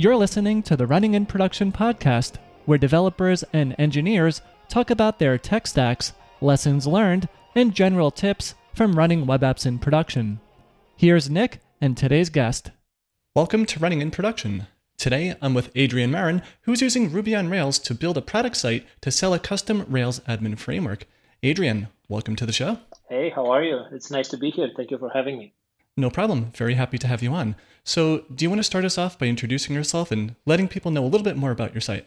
You're listening to the Running in Production podcast, where developers and engineers talk about their tech stacks, lessons learned, and general tips from running web apps in production. Here's Nick and today's guest. Welcome to Running in Production. Today I'm with Adrian Marin, who's using Ruby on Rails to build a product site to sell a custom Rails admin framework. Adrian, welcome to the show. Hey, how are you? It's nice to be here. Thank you for having me. No problem. Very happy to have you on. So, do you want to start us off by introducing yourself and letting people know a little bit more about your site?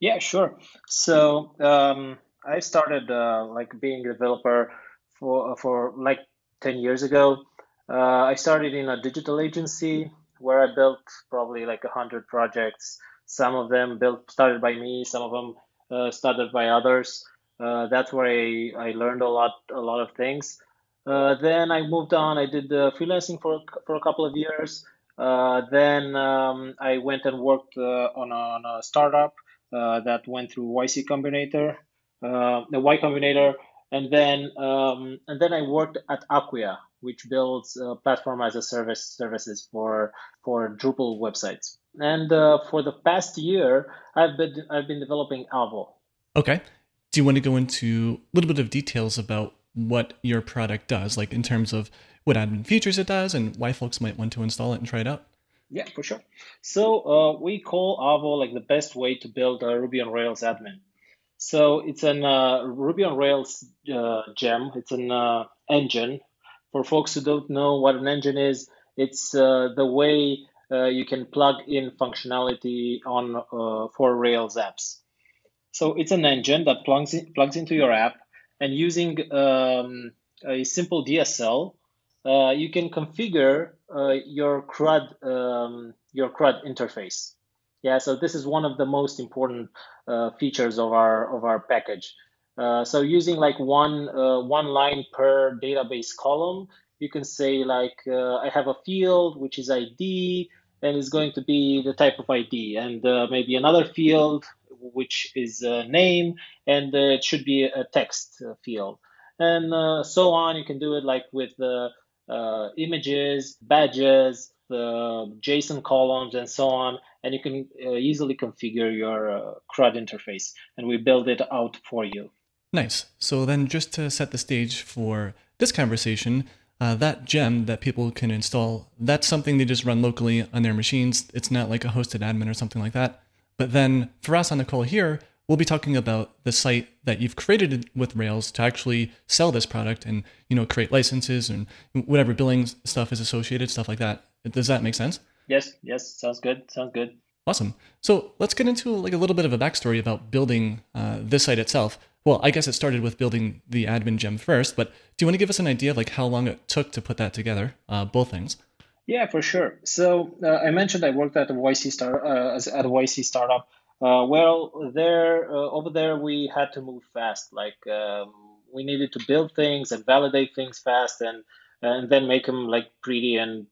Yeah, sure. So, um, I started uh, like being a developer for for like ten years ago. Uh, I started in a digital agency where I built probably like a hundred projects. Some of them built started by me. Some of them uh, started by others. Uh, that's where I, I learned a lot a lot of things. Uh, then I moved on. I did uh, freelancing for for a couple of years. Uh, then um, I went and worked uh, on, a, on a startup that went through YC Combinator, the Y Combinator, and then um, and then I worked at Acquia, which builds platform as a service services for for Drupal websites. And for the past year, I've been I've been developing Avo. Okay. Do you want to go into a little bit of details about what your product does, like in terms of what admin features it does and why folks might want to install it and try it out? Yeah, for sure. So uh, we call Avo like the best way to build a Ruby on Rails admin. So it's an uh, Ruby on Rails uh, gem. It's an uh, engine. For folks who don't know what an engine is, it's uh, the way uh, you can plug in functionality on for Rails apps. So it's an engine that plugs in, plugs into your app, and using um, a simple DSL, uh, you can configure uh, your CRUD um, your CRUD interface. Yeah, so this is one of the most important uh, features of our of our package. Uh, so using like one uh, one line per database column, you can say like uh, I have a field which is ID and is going to be the type of ID, and maybe another field which is a name, and it should be a text field, and so on. You can do it like with the uh, images, badges, the JSON columns, and so on. And you can uh, easily configure your uh, CRUD interface, and we build it out for you. Nice. So then, just to set the stage for this conversation, uh, that gem that people can install, that's something they just run locally on their machines. It's not like a hosted admin or something like that. But then for us on the call here, we'll be talking about the site that you've created with Rails to actually sell this product and you know create licenses and whatever billing stuff is associated, stuff like that. Does that make sense? Yes, yes, sounds good. Sounds good. Awesome. So let's get into like a little bit of a backstory about building uh, this site itself. Well, I guess it started with building the admin gem first, but do you want to give us an idea of like how long it took to put that together? Uh, both things. Yeah, for sure. So uh, I mentioned I worked at a YC start uh, at a YC startup uh, well, there uh, over there we had to move fast. Like um, we needed to build things and validate things fast, and and then make them like pretty and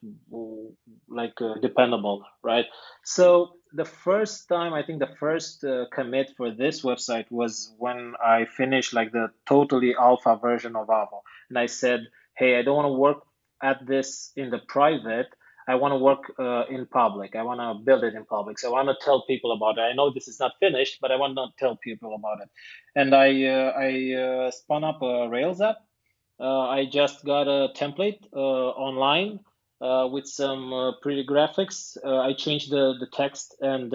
like uh, dependable, right? So the first time, I think the first uh, commit for this website was when I finished like the totally alpha version of Avo, and I said, hey, I don't want to work at this in the private. I want to work uh, in public. I want to build it in public. So I want to tell people about it. I know this is not finished, but I want to tell people about it. And I uh, I uh, spun up a Rails app. Uh, I just got a template uh, online uh, with some pretty graphics. I changed the the text and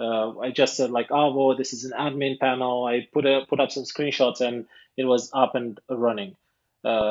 I just said like, oh, well, this is an admin panel. I put a, put up some screenshots and it was up and running.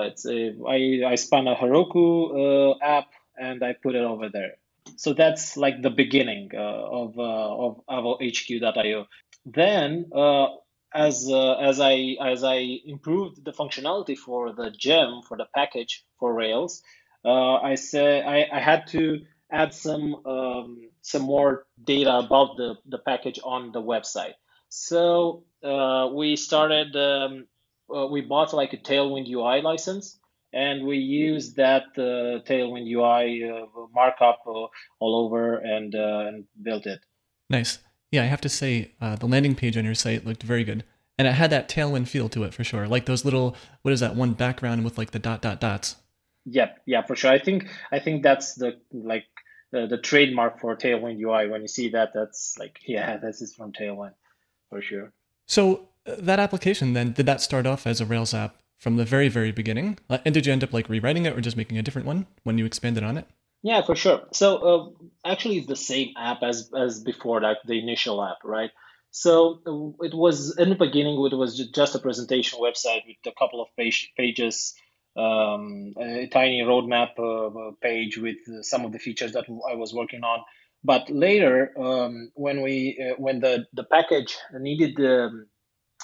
It's a, I, I spun a Heroku app and I put it over there. So that's like the beginning uh, of uh, of avohq.io. Then uh, as uh, as I as I improved the functionality for the gem for the package for Rails, uh, I said I, I had to add some um, some more data about the the package on the website. So uh, we started um, we bought like a Tailwind UI license and we use that uh, Tailwind UI uh, markup uh, all over and uh, and built it. Nice. Yeah, I have to say uh, the landing page on your site looked very good, and it had that Tailwind feel to it for sure. Like those little what is that one background with like the dot dot dots. Yep, yeah, for sure. I think I think that's the like uh, the trademark for Tailwind UI. When you see that, that's like, yeah, this is from Tailwind for sure. So uh, that application then did that start off as a Rails app from the very very beginning, and did you end up like rewriting it or just making a different one when you expanded on it? Yeah, for sure. So uh, actually, it's the same app as as before, like the initial app, right? So it was in the beginning, it was just a presentation website with a couple of page, pages, um, a tiny roadmap uh, page with some of the features that I was working on. But later, um, when we uh, when the the package needed um,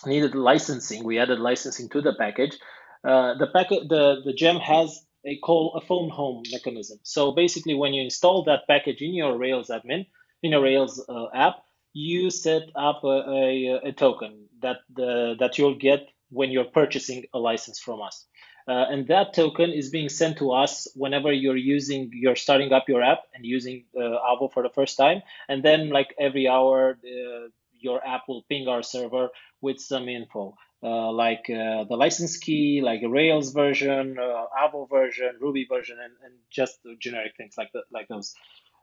needed licensing, we added licensing to the package. Uh, the packet the the gem has a call a phone home mechanism. So basically, when you install that package in your Rails admin in your Rails uh, app, you set up a, a, a, token that the, that you'll get when you're purchasing a license from us. Uh, and that token is being sent to us whenever you're using you're starting up your app and using uh, Avo for the first time. And then like every hour, uh, your app will ping our server with some info. Uh, like uh, the license key, like Rails version, uh, Avo version, Ruby version, and, and just generic things like that, like those.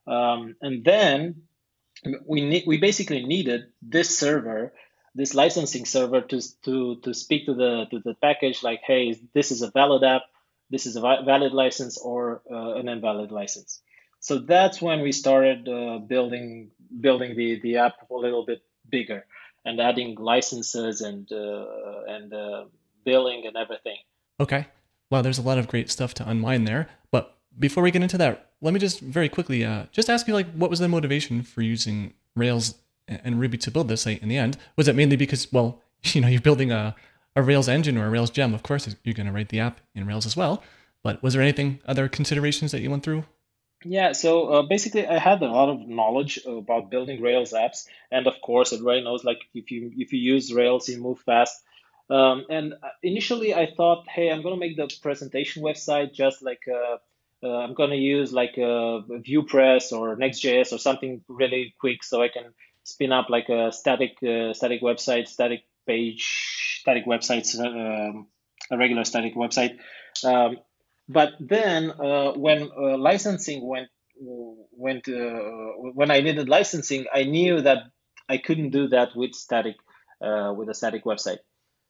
Um, and then we we basically needed this server this licensing server to to to speak to the to the package like hey this is a valid app this is a valid license or uh, an invalid license so that's when we started uh, building building the the app a little bit bigger and adding licenses and uh, and uh, billing and everything okay wow there's a lot of great stuff to unwind there but before we get into that let me just very quickly uh, just ask you like what was the motivation for using Rails and Ruby to build this site in the end? Was it mainly because well you know you're building a a Rails engine or a Rails gem? Of course you're going to write the app in Rails as well. But was there anything other considerations that you went through? Yeah, so uh, basically, I had a lot of knowledge about building Rails apps, and of course, everybody knows like if you if you use Rails, you move fast. Um, and uh, initially, I thought, hey, I'm gonna make the presentation website just like uh, uh, I'm to use like a VuePress or Next.js or something really quick so I can spin up like a static uh, static website, static page, static websites, uh, a regular static website. Um, but then uh, when uh, licensing went went uh, when I needed licensing, I knew that I couldn't do that with static with a static website.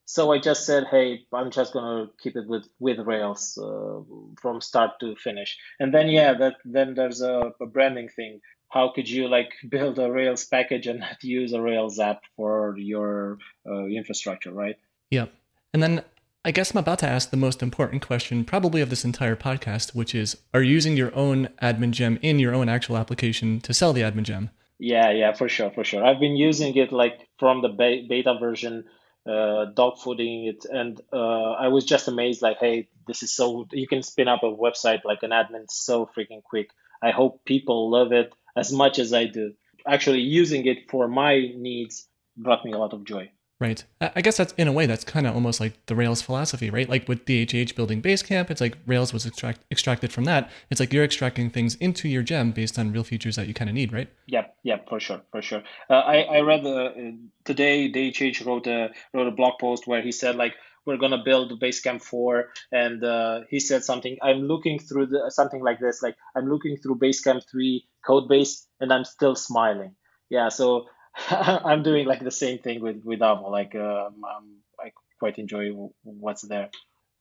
So I just said, hey, I'm just gonna keep it with with Rails uh, from start to finish. And then yeah, that then there's a, a, branding thing. How could you like build a Rails package and not use a Rails app for your uh, infrastructure, right? Yeah. And then I guess I'm about to ask the most important question, probably of this entire podcast, which is: Are you using your own admin gem in your own actual application to sell the admin gem? Yeah, yeah, for sure, for sure. I've been using it like from the beta version uh, dog fooding it and uh, i was just amazed like hey this is so you can spin up a website like an admin so freaking quick i hope people love it as much as i do actually using it for my needs brought me a lot of joy Right. I guess that's in a way that's kind of almost like the Rails philosophy, right? Like with DHH building Basecamp, it's like Rails was extract, extracted from that. It's like you're extracting things into your gem based on real features that you kind of need, right? Yep, yep, for sure, for sure. Uh, I I read uh, today DHH wrote a wrote a blog post where he said like we're gonna build Basecamp four, and uh, he said something. I'm looking through the something like this, like I'm looking through Basecamp three code base, and I'm still smiling. Yeah, so I'm doing like the same thing with with Avo. Like um, I quite enjoy what's there.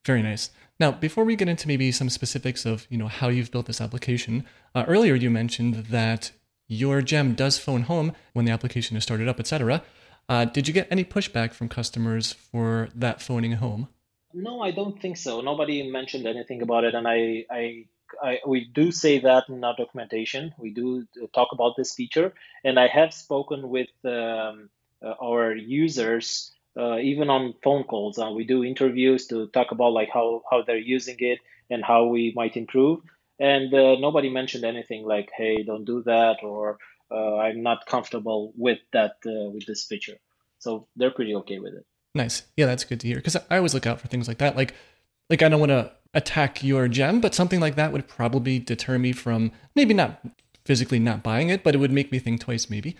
Very nice. Now, before we get into maybe some specifics of you know how you've built this application, uh, earlier you mentioned that your gem does phone home when the application is started up, etc. Uh, did you get any pushback from customers for that phoning home? No, I don't think so. Nobody mentioned anything about it, and I I I, we do say that in our documentation. We do talk about this feature, and I have spoken with um, uh, our users uh, even on phone calls. Uh, we do interviews to talk about like how how they're using it and how we might improve. And uh, nobody mentioned anything like, "Hey, don't do that," or uh, "I'm not comfortable with that uh, with this feature." So they're pretty okay with it. Nice. Yeah, that's good to hear. Because I always look out for things like that. Like, like I don't want to attack your gem, but something like that would probably deter me from maybe not physically not buying it, but it would make me think twice maybe.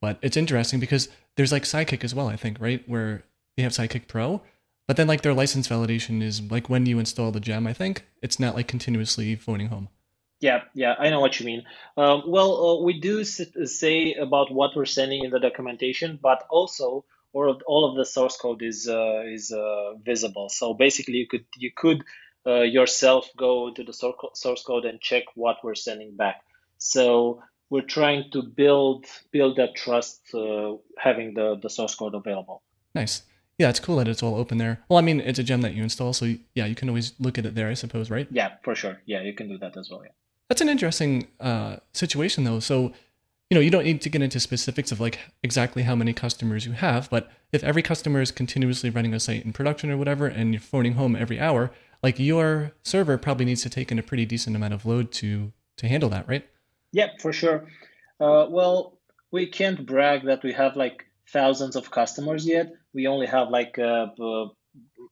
But it's interesting because there's like Sidekiq as well, I think, right? Where they have Sidekiq Pro, but then like their license validation is like when you install the gem, I think it's not like continuously phoning home. Yeah, yeah, I know what you mean. Um, well, uh, we do say about what we're sending in the documentation, but also all of, all of the source code is uh, is uh, visible. So basically, you could you could uh, yourself go into the sour- source code and check what we're sending back. So we're trying to build build that trust, uh, having the the source code available. Nice. Yeah, it's cool that it's all open there. Well, I mean, it's a gem that you install, so yeah, you can always look at it there, I suppose, right? Yeah, for sure. Yeah, you can do that as well. Yeah. That's an interesting uh, situation, though. So, you know, you don't need to get into specifics of like exactly how many customers you have, but if every customer is continuously running a site in production or whatever, and you're phoning home every hour, like your server probably needs to take in a pretty decent amount of load to to handle that, right? Yeah, for sure. Uh, well, we can't brag that we have like thousands of customers yet. We only have like uh, uh,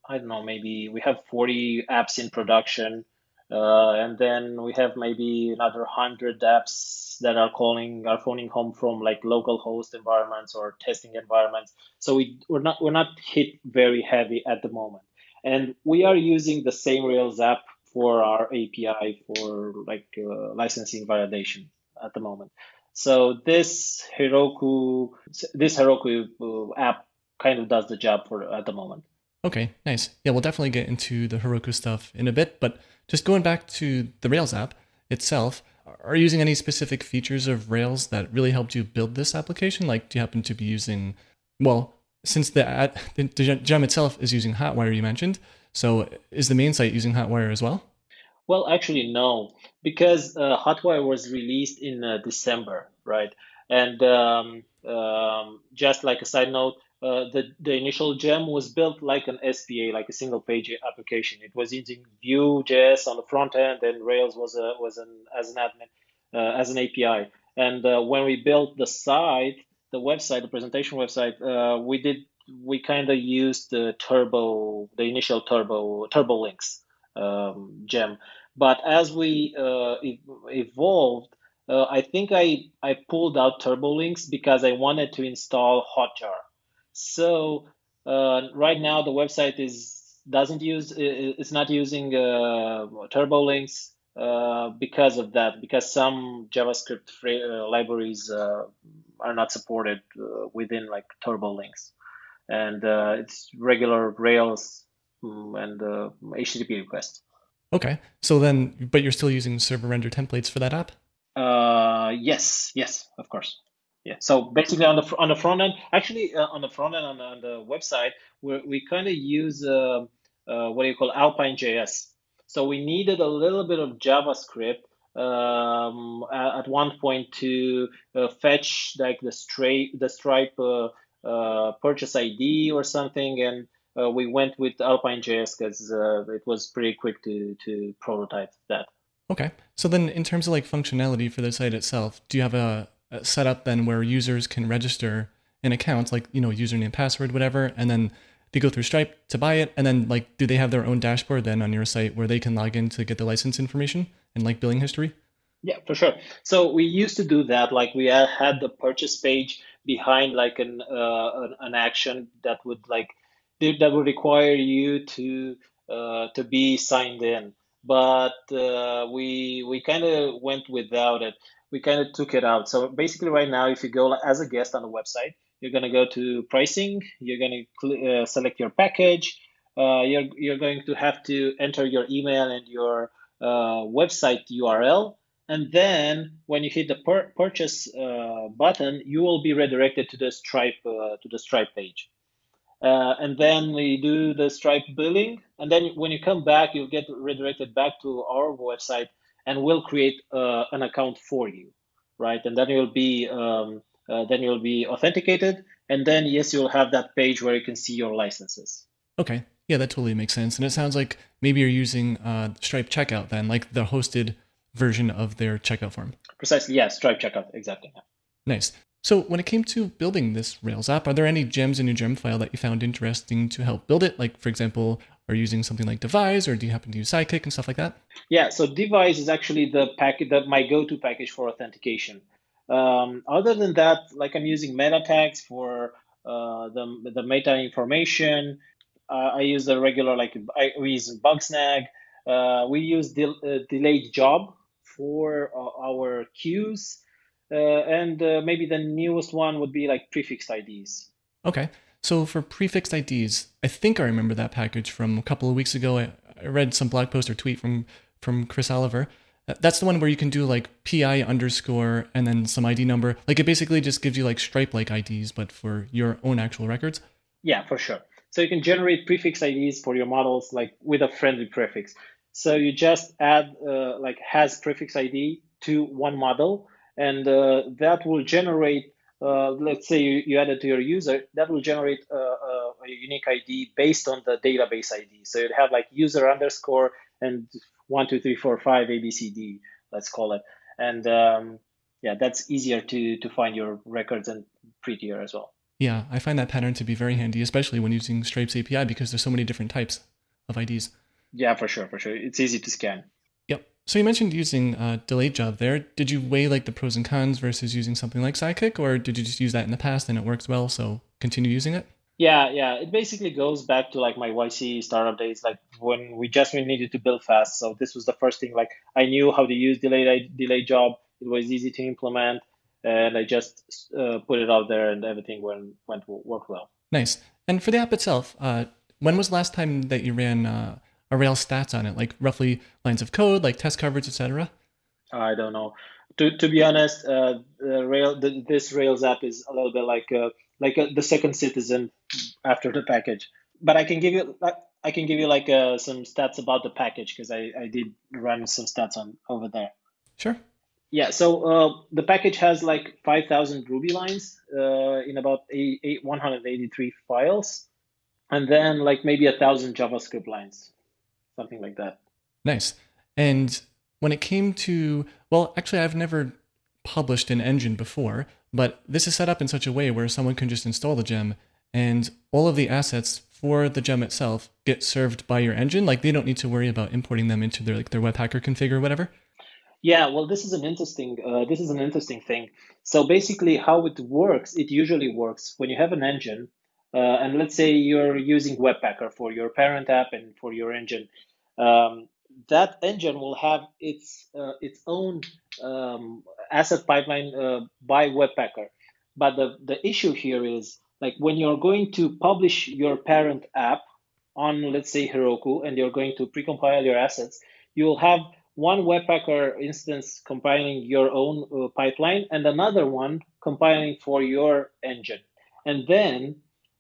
I don't know, maybe we have 40 apps in production uh, and then we have maybe another hundred apps that are calling, are phoning home from like local host environments or testing environments. So we we're not we're not hit very heavy at the moment, and we are using the same Rails app for our API for like uh, licensing validation at the moment. So this Heroku this Heroku uh, app kind of does the job for at the moment. Okay, nice. Yeah, we'll definitely get into the Heroku stuff in a bit, but just going back to the Rails app itself, are you using any specific features of Rails that really helped you build this application? Like, do you happen to be using, well, since the, ad, the gem itself is using Hotwire, you mentioned, so is the main site using Hotwire as well? Well, actually, no, because uh, Hotwire was released in uh, December, right? And um, um, just like a side note, uh, the, the initial gem was built like an SPA, like a single page application. It was using Vue.js on the front end, and Rails was a, was an as an admin uh, as an API. And uh, when we built the site, the website, the presentation website, uh, we did we kind of used the Turbo, the initial Turbo Turbo Links um, gem. But as we uh, evolved, uh, I think I, I pulled out Turbo Links because I wanted to install Hotjar so uh, right now the website is doesn't use it's not using uh, turbo links uh, because of that because some javascript free, uh, libraries uh, are not supported uh, within like turbo links and it's regular rails mm, and http requests. Okay. So then but you're still using server render templates for that app? Yes. Yes of course yeah. So basically, on the on the front end, actually uh, on the front end on the, on the website, we we kind of use uh, uh, what do you call Alpine JS. So we needed a little bit of JavaScript um, at one point to uh, fetch like the Stripe the Stripe uh, uh, purchase ID or something, and we went with Alpine JS because it was pretty quick to to prototype that. Okay. So then, in terms of like functionality for the site itself, do you have a uh, set up then where users can register an account, like you know username, password, whatever, and then they go through Stripe to buy it, and then like do they have their own dashboard then on your site where they can log in to get the license information and like billing history? Yeah, for sure. So we used to do that. Like we had the purchase page behind like an uh, an action that would like that would require you to uh, to be signed in. But uh, we we kind of went without it we kind of took it out. So basically, right now, if you go as a guest on the website, you're going to go to pricing. You're going to uh, select your package. Uh, you're you're going to have to enter your email and your uh, website URL. And then when you hit the pur- purchase uh, button, you will be redirected to the Stripe uh, to the Stripe page. Uh, and then we do the Stripe billing. And then when you come back, you'll get redirected back to our website and we'll create uh, an account for you, right? And then you'll be um, uh, then you'll be authenticated, and then yes, you'll have that page where you can see your licenses. Okay, yeah, that totally makes sense. And it sounds like maybe you're using uh, Stripe Checkout then, like the hosted version of their checkout form. Precisely, yeah, Stripe Checkout, exactly. Yeah. Nice. So, when it came to building this Rails app, are there any gems in your gem file that you found interesting to help build it? Like, for example, are using something like Devise, or do you happen to use Sidekiq and stuff like that? Yeah, so Devise is actually the package that my go-to package for authentication. Um, other than that, like I'm using meta tags for uh, the the meta information. Uh, I use the regular like I we use Bugsnag. Uh, we use del- uh, delayed job for uh, our queues. Uh, and uh, maybe the newest one would be like prefixed IDs. Okay. So for prefixed IDs, I think I remember that package from a couple of weeks ago. I, I read some blog post or tweet from from Chris Oliver. That's the one where you can do like PI underscore and then some ID number. Like it basically just gives you like Stripe like IDs, but for your own actual records. Yeah, for sure. So you can generate prefix IDs for your models like with a friendly prefix. So you just add uh, like has prefix ID to one model, and uh, that will generate. Uh, let's say you, you add it to your user, that will generate a, a, a unique ID based on the database ID. So you'd have like user underscore and one, two, three, four, five, ABCD, let's call it. And um, yeah, that's easier to to find your records and prettier as well. Yeah, I find that pattern to be very handy, especially when using Stripe's API because there's so many different types of IDs. Yeah, for sure, for sure. It's easy to scan. So you mentioned using uh, delayed job there. Did you weigh like the pros and cons versus using something like Sidekiq, or did you just use that in the past and it works well, so continue using it? Yeah, yeah. It basically goes back to like my YC startup days, like when we just needed to build fast. So this was the first thing. Like I knew how to use delayed delayed job. It was easy to implement, and I just uh, put it out there, and everything went went worked well. Nice. And for the app itself, uh, when was the last time that you ran uh, a Rails stats on it? Like roughly lines of code, like test coverage, etc. I don't know. To to be honest, uh, the Rail the, this Rails app is a little bit like uh, like a, the second citizen after the package. But I can give you I can give you like uh, some stats about the package because I, I did run some stats on over there. Sure. Yeah, so uh, the package has like 5,000 Ruby lines uh, in about eight, eight, 183 files, and then like maybe a thousand JavaScript lines, something like that. Nice. And when it came to, well, actually, I've never published an engine before, but this is set up in such a way where someone can just install the gem and all of the assets for the gem itself get served by your engine. Like they don't need to worry about importing them into their like their Webpacker config or whatever. Yeah, well, this is an interesting uh, this is an interesting thing. So basically, how it works, it usually works when you have an engine, uh, and let's say you're using Webpacker for your parent app and for your engine. Um, that engine will have its uh, its own um, asset pipeline uh, by Webpacker. But the, the issue here is like when you're going to publish your parent app on, let's say, Heroku, and you're going to precompile your assets, you'll have one Webpacker instance compiling your own uh, pipeline and another one compiling for your engine. And then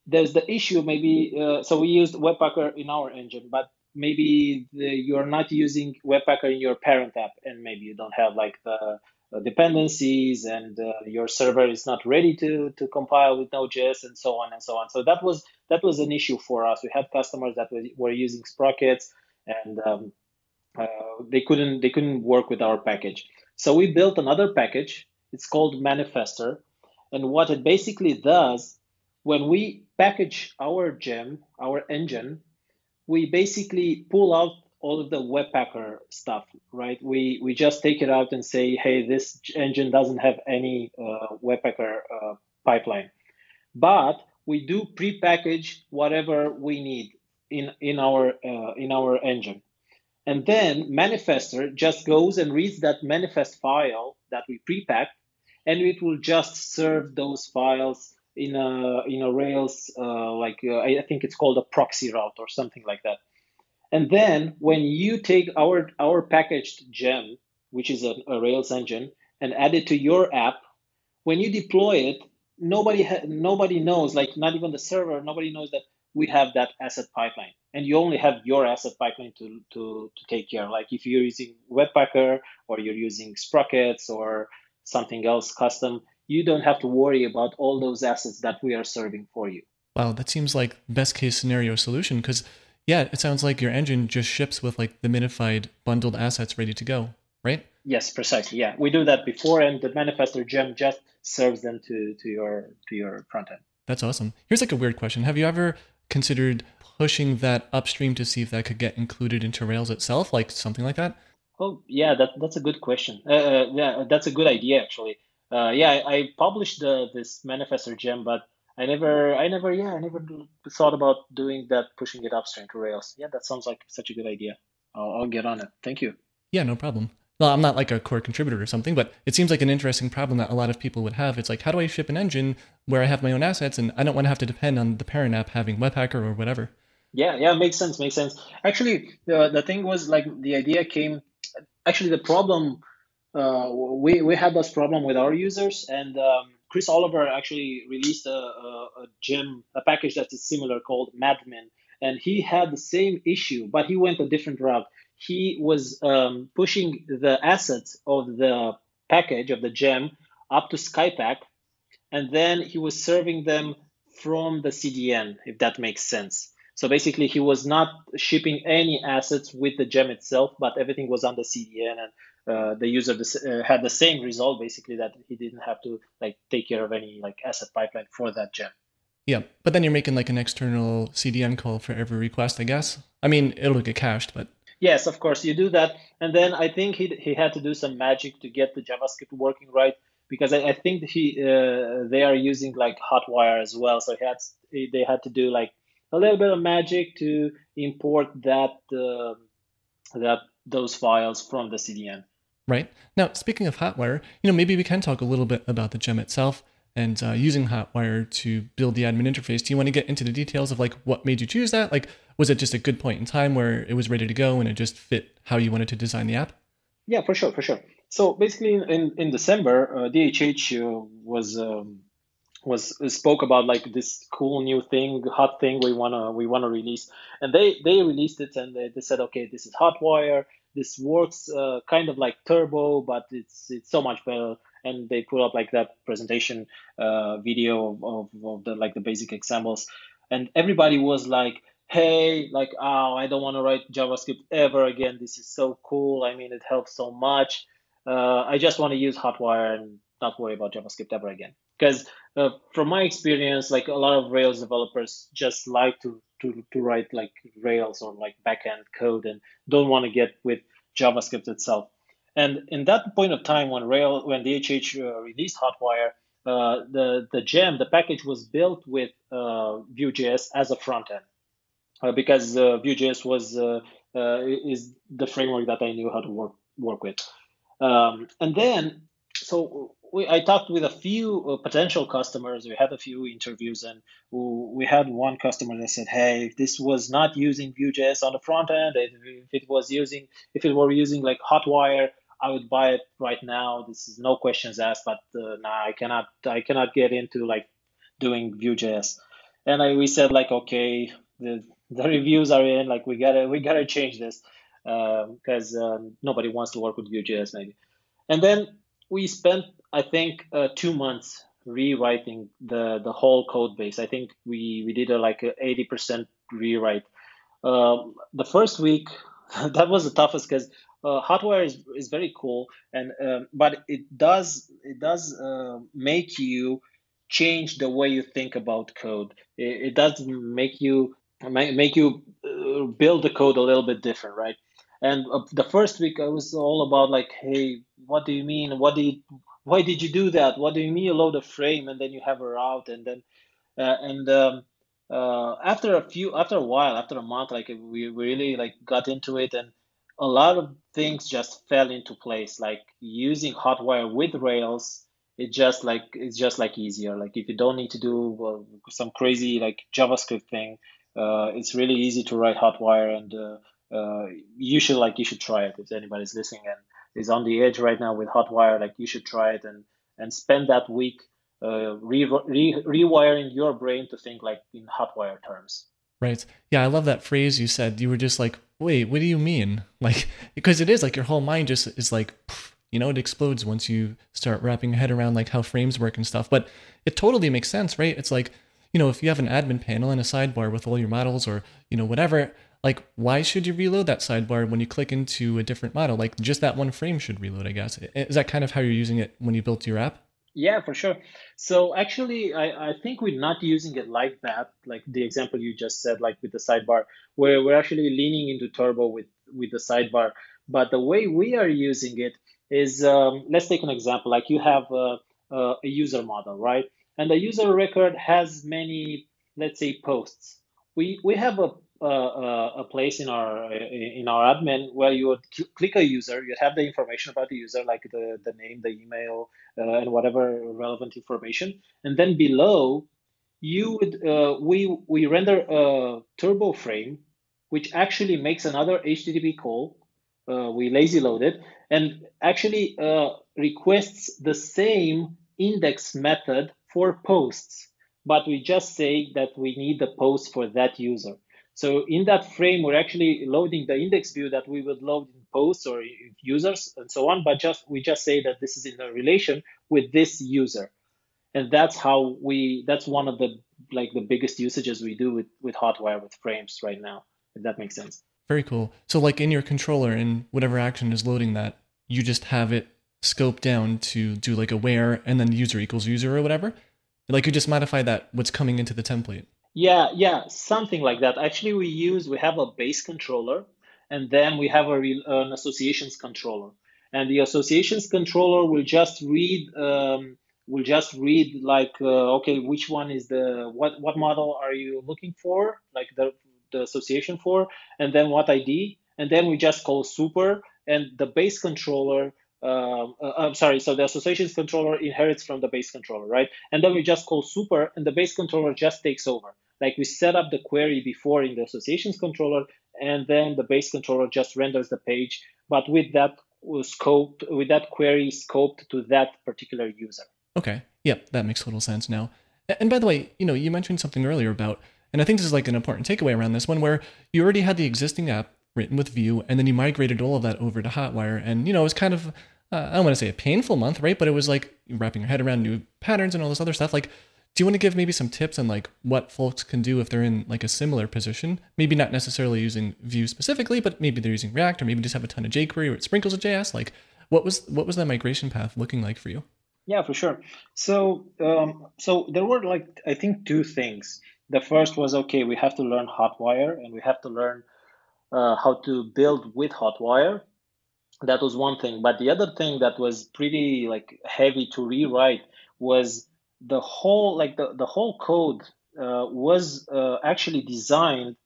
there's the issue maybe, uh, so we used Webpacker in our engine, but maybe the, you're not using Webpacker in your parent app, and maybe you don't have like the dependencies, and uh, your server is not ready to to compile with Node.js, and so on and so on. So that was that was an issue for us. We had customers that were using sprockets, and um, uh, they couldn't they couldn't work with our package. So we built another package. It's called Manifester, and what it basically does when we package our gem, our engine, we basically pull out all of the Webpacker stuff, right? We we just take it out and say, hey, this engine doesn't have any uh, Webpacker uh, pipeline, but we do pre-package whatever we need in in our uh, in our engine, and then Manifester just goes and reads that manifest file that we pre-packed, and it will just serve those files in a in a Rails uh, like uh, I think it's called a proxy route or something like that. And then when you take our our packaged gem, which is a, a Rails engine, and add it to your app, when you deploy it, nobody ha- nobody knows, like not even the server, nobody knows that we have that asset pipeline, and you only have your asset pipeline to to to take care. Like if you're using Webpacker or you're using Sprockets or something else custom, you don't have to worry about all those assets that we are serving for you. Wow, that seems like best case scenario solution because yeah, it sounds like your engine just ships with like the minified bundled assets ready to go, right? Yes, precisely. Yeah, we do that before, and the manifester gem just serves them to to your to your front end. That's awesome. Here's like a weird question: Have you ever considered pushing that upstream to see if that could get included into Rails itself, like something like that? Oh yeah, that that's a good question. Uh, uh yeah, that's a good idea actually uh, yeah, I, I published the, this Manifester gem, but I never, I never, yeah, I never thought about doing that, pushing it upstream to Rails. Yeah, that sounds like such a good idea. I'll, I'll get on it. Thank you. Yeah, no problem. well, I'm not like a core contributor or something, but it seems like an interesting problem that a lot of people would have. It's like, how do I ship an engine where I have my own assets and I don't want to have to depend on the parent app having Webpacker or whatever? Yeah, yeah, makes sense, makes sense. Actually, the the thing was like the idea came. Actually, the problem uh, we we had this problem with our users, and um, Chris Oliver actually released a, a, a gem a package that is similar called Madmin, and he had the same issue, but he went a different route. He was um, pushing the assets of the package of the gem up to Skypack, and then he was serving them from the CDN, if that makes sense. So basically, he was not shipping any assets with the gem itself, but everything was on the CDN, and uh, the user uh, had the same result basically that he didn't have to like take care of any like asset pipeline for that gem. Yeah, but then you're making like an external CDN call for every request, I guess. I mean, it'll get cached, but yes, of course, you do that, and then I think he he had to do some magic to get the JavaScript working right because I, I think he uh, they are using like Hotwire as well, so he had they had to do like a little bit of magic to import that uh, that those files from the CDN. Right. Now, speaking of Hotwire, you know, maybe we can talk a little bit about the gem itself and uh, using Hotwire to build the admin interface. Do you want to get into the details of like what made you choose that? Like, was it just a good point in time where it was ready to go and it just fit how you wanted to design the app? Yeah, for sure, for sure. So basically, in in December, uh, DHH uh, was um, was spoke about like this cool new thing, hot thing we wanna we wanna release, and they they released it and they, they said, okay, this is Hotwire. This works uh, kind of like Turbo, but it's it's so much better. And they put up like that presentation uh, video of, of, of the like the basic examples, and everybody was like, hey, like, oh, I don't want to write JavaScript ever again. This is so cool. I mean, it helps so much. Uh, I just want to use Hotwire and not worry about JavaScript ever again. Because uh, from my experience, like a lot of Rails developers just like to, to, to write like Rails or like backend code and don't want to get with JavaScript itself. And in that point of time, when Rail, when DHH uh, released Hotwire, uh, the the gem, the package was built with uh, Vue.js as a front end, uh, because uh, Vue.js was uh, is the framework that I knew how to work work with. Um, and then, so we, I talked with a few uh, potential customers. We had a few interviews, and we had one customer that said, "Hey, if this was not using Vue.js on the front end, if, it was using, if it were using like Hotwire, I would buy it right now. This is no questions asked. But uh, nah, I cannot, I cannot get into like doing Vue.js." And I, we said like, okay, the the reviews are in. Like we gotta, we gotta change this because um, um, nobody wants to work with Vue.js maybe. And then we spent I think uh, two months rewriting the the whole code base. I think we we did a, like a eighty percent rewrite. Um, the first week that was the toughest because uh, Hotwire is, is very cool and um, but it does it does uh, make you change the way you think about code. It, it does make you make you uh, build the code a little bit different, right? And uh, the first week I was all about like, hey, what do you mean? What do you why did you do that? What do you mean you load a frame and then you have a route and then uh, and um, uh, after a few after a while after a month like we really like got into it and a lot of things just fell into place like using hotwire with rails it just like it's just like easier like if you don't need to do some crazy like javascript thing uh, it's really easy to write hotwire and uh, uh, you should like you should try it if anybody's listening and is on the edge right now with Hotwire, like you should try it and and spend that week uh, re- re- rewiring your brain to think like in Hotwire terms. Right. Yeah, I love that phrase you said. You were just like, wait, what do you mean? Like, because it is like your whole mind just is like, you know, it explodes once you start wrapping your head around like how frames work and stuff. But it totally makes sense, right? It's like, you know, if you have an admin panel and a sidebar with all your models or, you know, whatever, like why should you reload that sidebar when you click into a different model? Like just that one frame should reload i guess. Is that kind of how you're using it when you built your app? Yeah for sure. So actually I, I think we're not using it like that like the example you just said like with the sidebar. Where we're actually leaning into turbo with with the sidebar. But the way we are using it is um, let's take an example. Like you have a, a user model right? And the user record has many let's say posts. We we have a a place in our in our admin where you would cl- click a user, you'd have the information about the user, like the, the name, the email, uh, and whatever relevant information, and then below you would uh, we we render a turbo frame, which actually makes another HTTP call. Uh, we lazy load it and actually uh, requests the same index method for posts, but we just say that we need the post for that user. So in that frame, we're actually loading the index view that we would load in posts or users and so on, but just we just say that this is in a relation with this user. And that's how we that's one of the like the biggest usages we do with, with Hotwire with frames right now, if that makes sense. Very cool. So like in your controller and whatever action is loading that, you just have it scope down to do like a where and then user equals user or whatever. Like you just modify that what's coming into the template. Yeah, yeah, something like that. Actually, we use we have a base controller, and then we have a an associations controller, and the associations controller will just read um, will just read like uh, okay, which one is the what what model are you looking for, like the the association for, and then what ID, and then we just call super, and the base controller um, uh, I'm sorry, so the associations controller inherits from the base controller, right? And then we just call super, and the base controller just takes over. Like we set up the query before in the associations controller, and then the base controller just renders the page, but with that scope, with that query scoped to that particular user. Okay. Yep, that makes total sense now. And by the way, you know, you mentioned something earlier about, and I think this is like an important takeaway around this one, where you already had the existing app written with Vue, and then you migrated all of that over to Hotwire, and you know, it was kind of uh, I don't want to say a painful month, right? But it was like wrapping your head around new patterns and all this other stuff. Like, do you want to give maybe some tips on like what folks can do if they're in like a similar position? Maybe not necessarily using Vue specifically, but maybe they're using React or maybe just have a ton of jQuery or it sprinkles with JS. Like what was what was that migration path looking like for you? Yeah, for sure. So um, so there were like I think two things. The first was okay, we have to learn Hotwire and we have to learn uh, how to build with Hotwire. That was one thing. But the other thing that was pretty like heavy to rewrite was the whole like the, the whole code uh, was uh, actually designed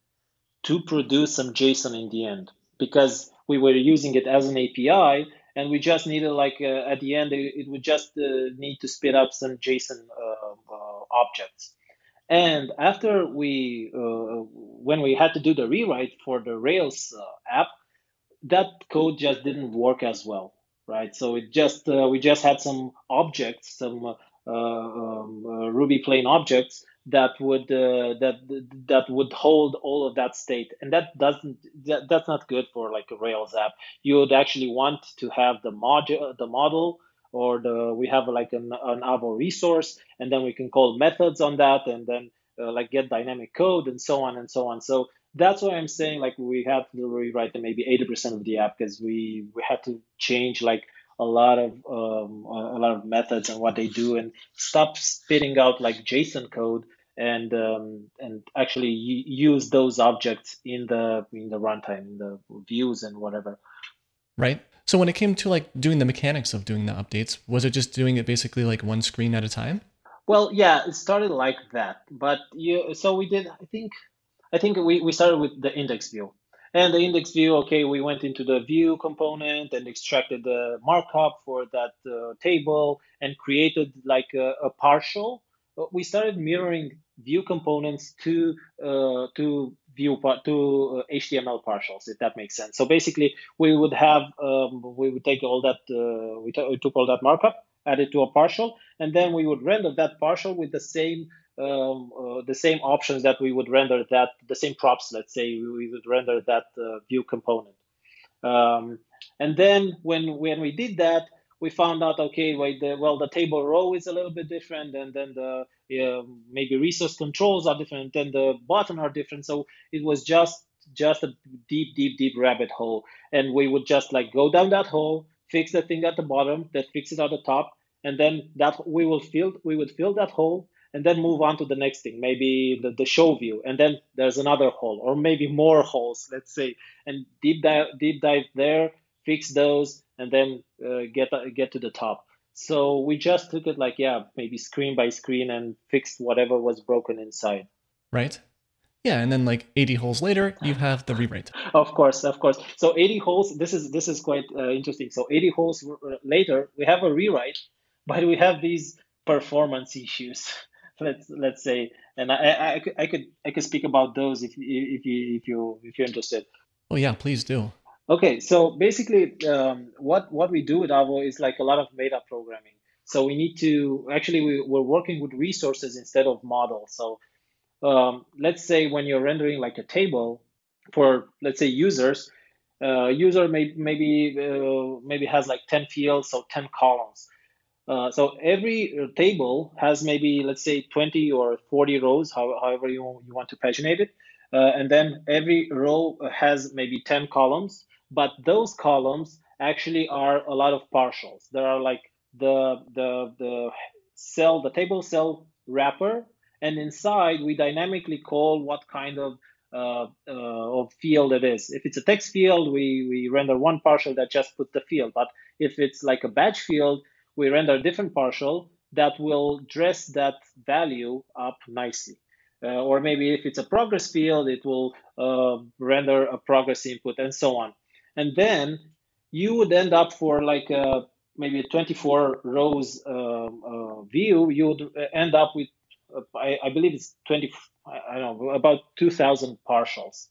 to produce some JSON in the end because we were using it as an API and we just needed like uh, at the end it, it would just uh, need to spit up some JSON uh, uh, objects. And after we when we had to do the rewrite for the Rails app, that code just didn't work as well, right? So it just we just had some objects, some uh, um, uh, Ruby plain objects that would uh, that that would hold all of that state. And that doesn't that, that's not good for like a rails app. You would actually want to have the module the model or the we have like an, an avo resource and then we can call methods on that and then uh, like get dynamic code and so on and so on. So that's why i'm saying like we had to rewrite maybe 80% of the app because we we had to change like a lot of um, a lot of methods and what they do and stop spitting out like JSON code and um, and actually use those objects in the in the runtime in the views and whatever. Right. So when it came to like doing the mechanics of doing the updates, was it just doing it basically like one screen at a time? Well, yeah, it started like that. But you so we did I think I think we, we started with the index view. And the index view, okay, we went into the view component and extracted the markup for that uh, table and created like a, a, partial. We started mirroring view components to uh, to view to uh, HTML partials, if that makes sense. So basically, we would have um, we would take all that uh, we, t- we took all that markup, add it to a partial, and then we would render that partial with the same um, uh, the same options that we would render that the same props let's say we would render that uh, view component. Um, and then when when we did that we found out okay wait the, well the table row is a little bit different and then the uh, maybe resource controls are different and the button are different. So it was just just a deep deep deep rabbit hole. And we would just like go down that hole fix the thing at the bottom that fixes at the top and then that we will fill we would fill that hole and then move on to the next thing, maybe the, the show view, and then there's another hole, or maybe more holes, let's say, and deep dive, deep dive there, fix those, and then uh, get uh, get to the top. So we just took it like yeah, maybe screen by screen and fixed whatever was broken inside. Right. Yeah, and then like 80 holes later, you have the rewrite. Of course, of course. So 80 holes. This is this is quite uh, interesting. So 80 holes later, we have a rewrite, but we have these performance issues. let's let's say, and I, I, I, could I could I could speak about those if if you if you if you're interested. Oh yeah, please do. Okay, so basically, um, what what we do with Avo is like a lot of meta programming. So we need to actually we, we're working with resources instead of models. So um, let's say when you're rendering like a table for let's say users, uh, user may, maybe uh, maybe has like 10 fields, so 10 columns. Uh, so every table has maybe let's say 20 or 40 rows, how, however you, you want to paginate it. Uh, and then every row has maybe 10 columns, but those columns actually are a lot of partials. There are like the the the cell, the table cell wrapper, and inside we dynamically call what kind of uh, uh, of field it is. If it's a text field, we we render one partial that just puts the field. But if it's like a batch field, we render a different partial that will dress that value up nicely. Uh, or maybe if it's a progress field, it will uh, render a progress input and so on. And then you would end up for like a, maybe a 24 rows um, uh, view, you would end up with, uh, I, I, believe it's 20, I don't know, about 2,000 partials.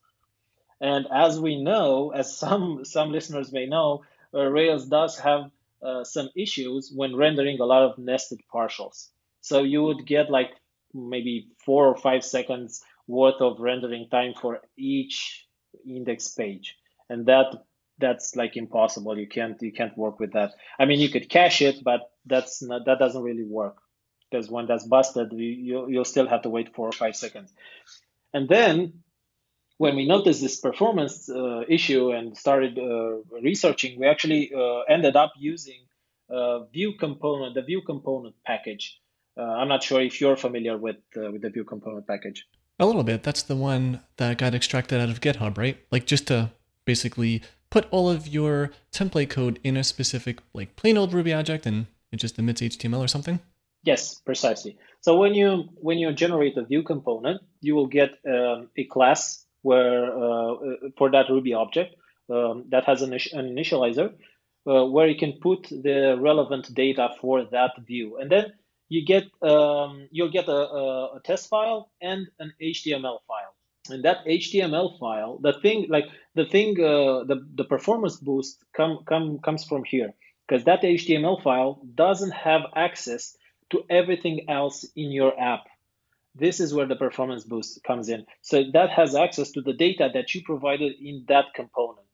And as we know, as some some listeners may know, uh, Rails does have uh, some issues when rendering a lot of nested partials. So you would get like maybe four or five seconds worth of rendering time for each index page, and that that's like impossible. You can't you can't work with that. I mean, you could cache it, but that's not that doesn't really work because when that's busted, you you'll still have to wait four or five seconds. And then when we noticed this performance uh, issue and started uh, researching, we actually uh, ended up using uh, ViewComponent, the view component package. Uh, I'm not sure if you're familiar with uh, with the view component package. A little bit. That's the one that got extracted out of GitHub, right? Like just to basically put all of your template code in a specific like plain old Ruby object and it just emits HTML or something? Yes, precisely. So when you when you generate a view component, you will get um, a class where uh, for that Ruby object um, that has an, an initializer uh, where you can put the relevant data for that view, and then you get um, you'll get a, a, a test file and an HTML file. And that HTML file, the thing like the thing, uh, the the performance boost come come comes from here. Because that HTML file doesn't have access to everything else in your app. This is where the performance boost comes in. So that has access to the data that you provided in that component.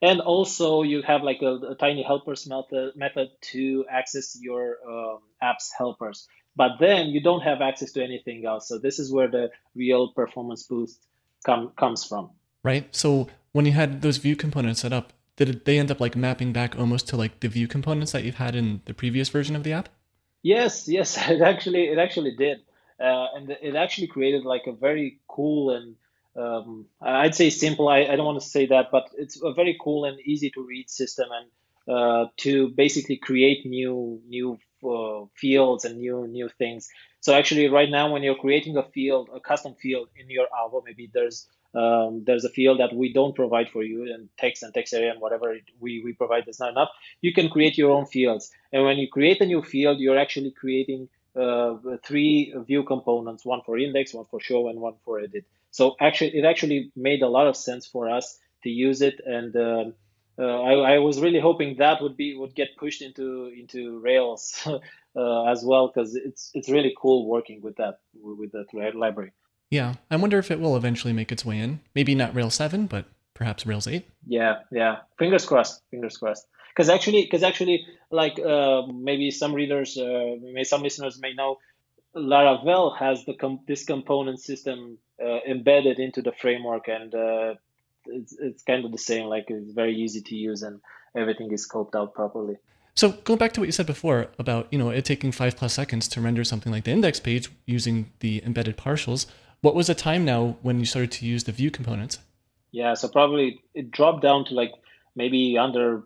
And also you have like a, a tiny helpers method, method to access your um, app's helpers but then you don't have access to anything else. So this is where the real performance boost come, comes from. Right. So when you had those view components set up, did they end up like mapping back almost to like the view components that you've had in the previous version of the app? Yes, yes, it actually it actually did, uh, and it actually created like a very cool and um, I'd say simple. I, I don't want to say that, but it's a very cool and easy to read system and uh, to basically create new new uh, fields and new new things. So actually, right now, when you're creating a field, a custom field in your Avo, maybe there's um, there's a field that we don't provide for you, and text and text area and whatever we, we provide is not enough. You can create your own fields, and when you create a new field, you're actually creating uh, three view components: one for index, one for show, and one for edit. So actually, it actually made a lot of sense for us to use it, and um, uh, I, I, was really hoping that would be would get pushed into into Rails uh, as well because it's it's really cool working with that with that library. Yeah, I wonder if it will eventually make its way in. Maybe not Rails seven, but perhaps Rails eight. Yeah, yeah. Fingers crossed. Fingers crossed. Because actually, because actually, like uh, maybe some readers, uh, may some listeners may know, Laravel has the com- this component system uh, embedded into the framework, and uh, it's it's kind of the same. Like it's very easy to use and everything is scoped out properly. So going back to what you said before about you know it taking five plus seconds to render something like the index page using the embedded partials, what was the time now when you started to use the view components? Yeah, so probably it dropped down to like maybe under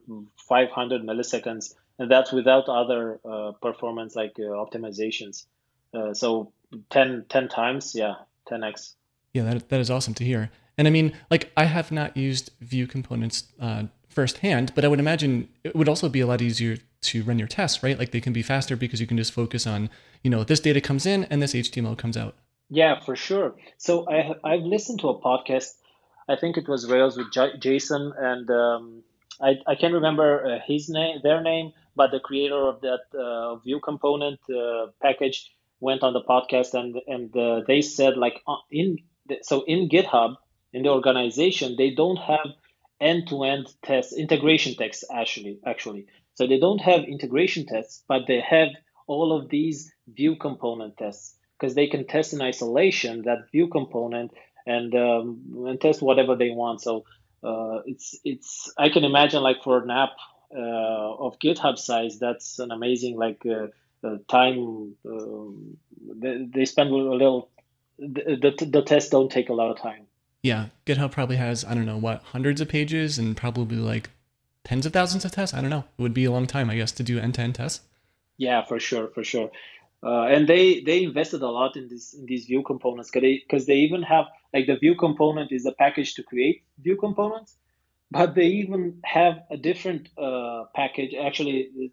500 milliseconds, and that's without other uh, performance like uh, optimizations. Uh, so 10, 10 times, yeah, 10x. Yeah, that, that is awesome to hear. And I mean, like, I have not used ViewComponents uh, firsthand, but I would imagine it would also be a lot easier to run your tests, right? Like, they can be faster because you can just focus on, you know, this data comes in and this HTML comes out. Yeah, for sure. So I I've listened to a podcast. I think it was Rails with J- Jason, and um, I I can't remember uh, his name, their name, but the creator of that uh, ViewComponent uh, package went on the podcast, and and they said like in so in GitHub in the organization they don't have end-to-end tests integration tests actually actually. So they don't have integration tests but they have all of these ViewComponent tests because they can test in isolation that ViewComponent and um, and test whatever they want. So uh, it's it's I can imagine like for an app uh, of GitHub size, that's an amazing like uh, uh time. Um, they, they spend a little. The, the the tests don't take a lot of time. Yeah, GitHub probably has I don't know what hundreds of pages and probably like tens of thousands of tests. I don't know. It would be a long time, I guess, to do end to end tests. Yeah, for sure, for sure. Uh, and they they invested a lot in this in these view components because they because they even have like the view component is a package to create view components, but they even have a different uh, package. Actually,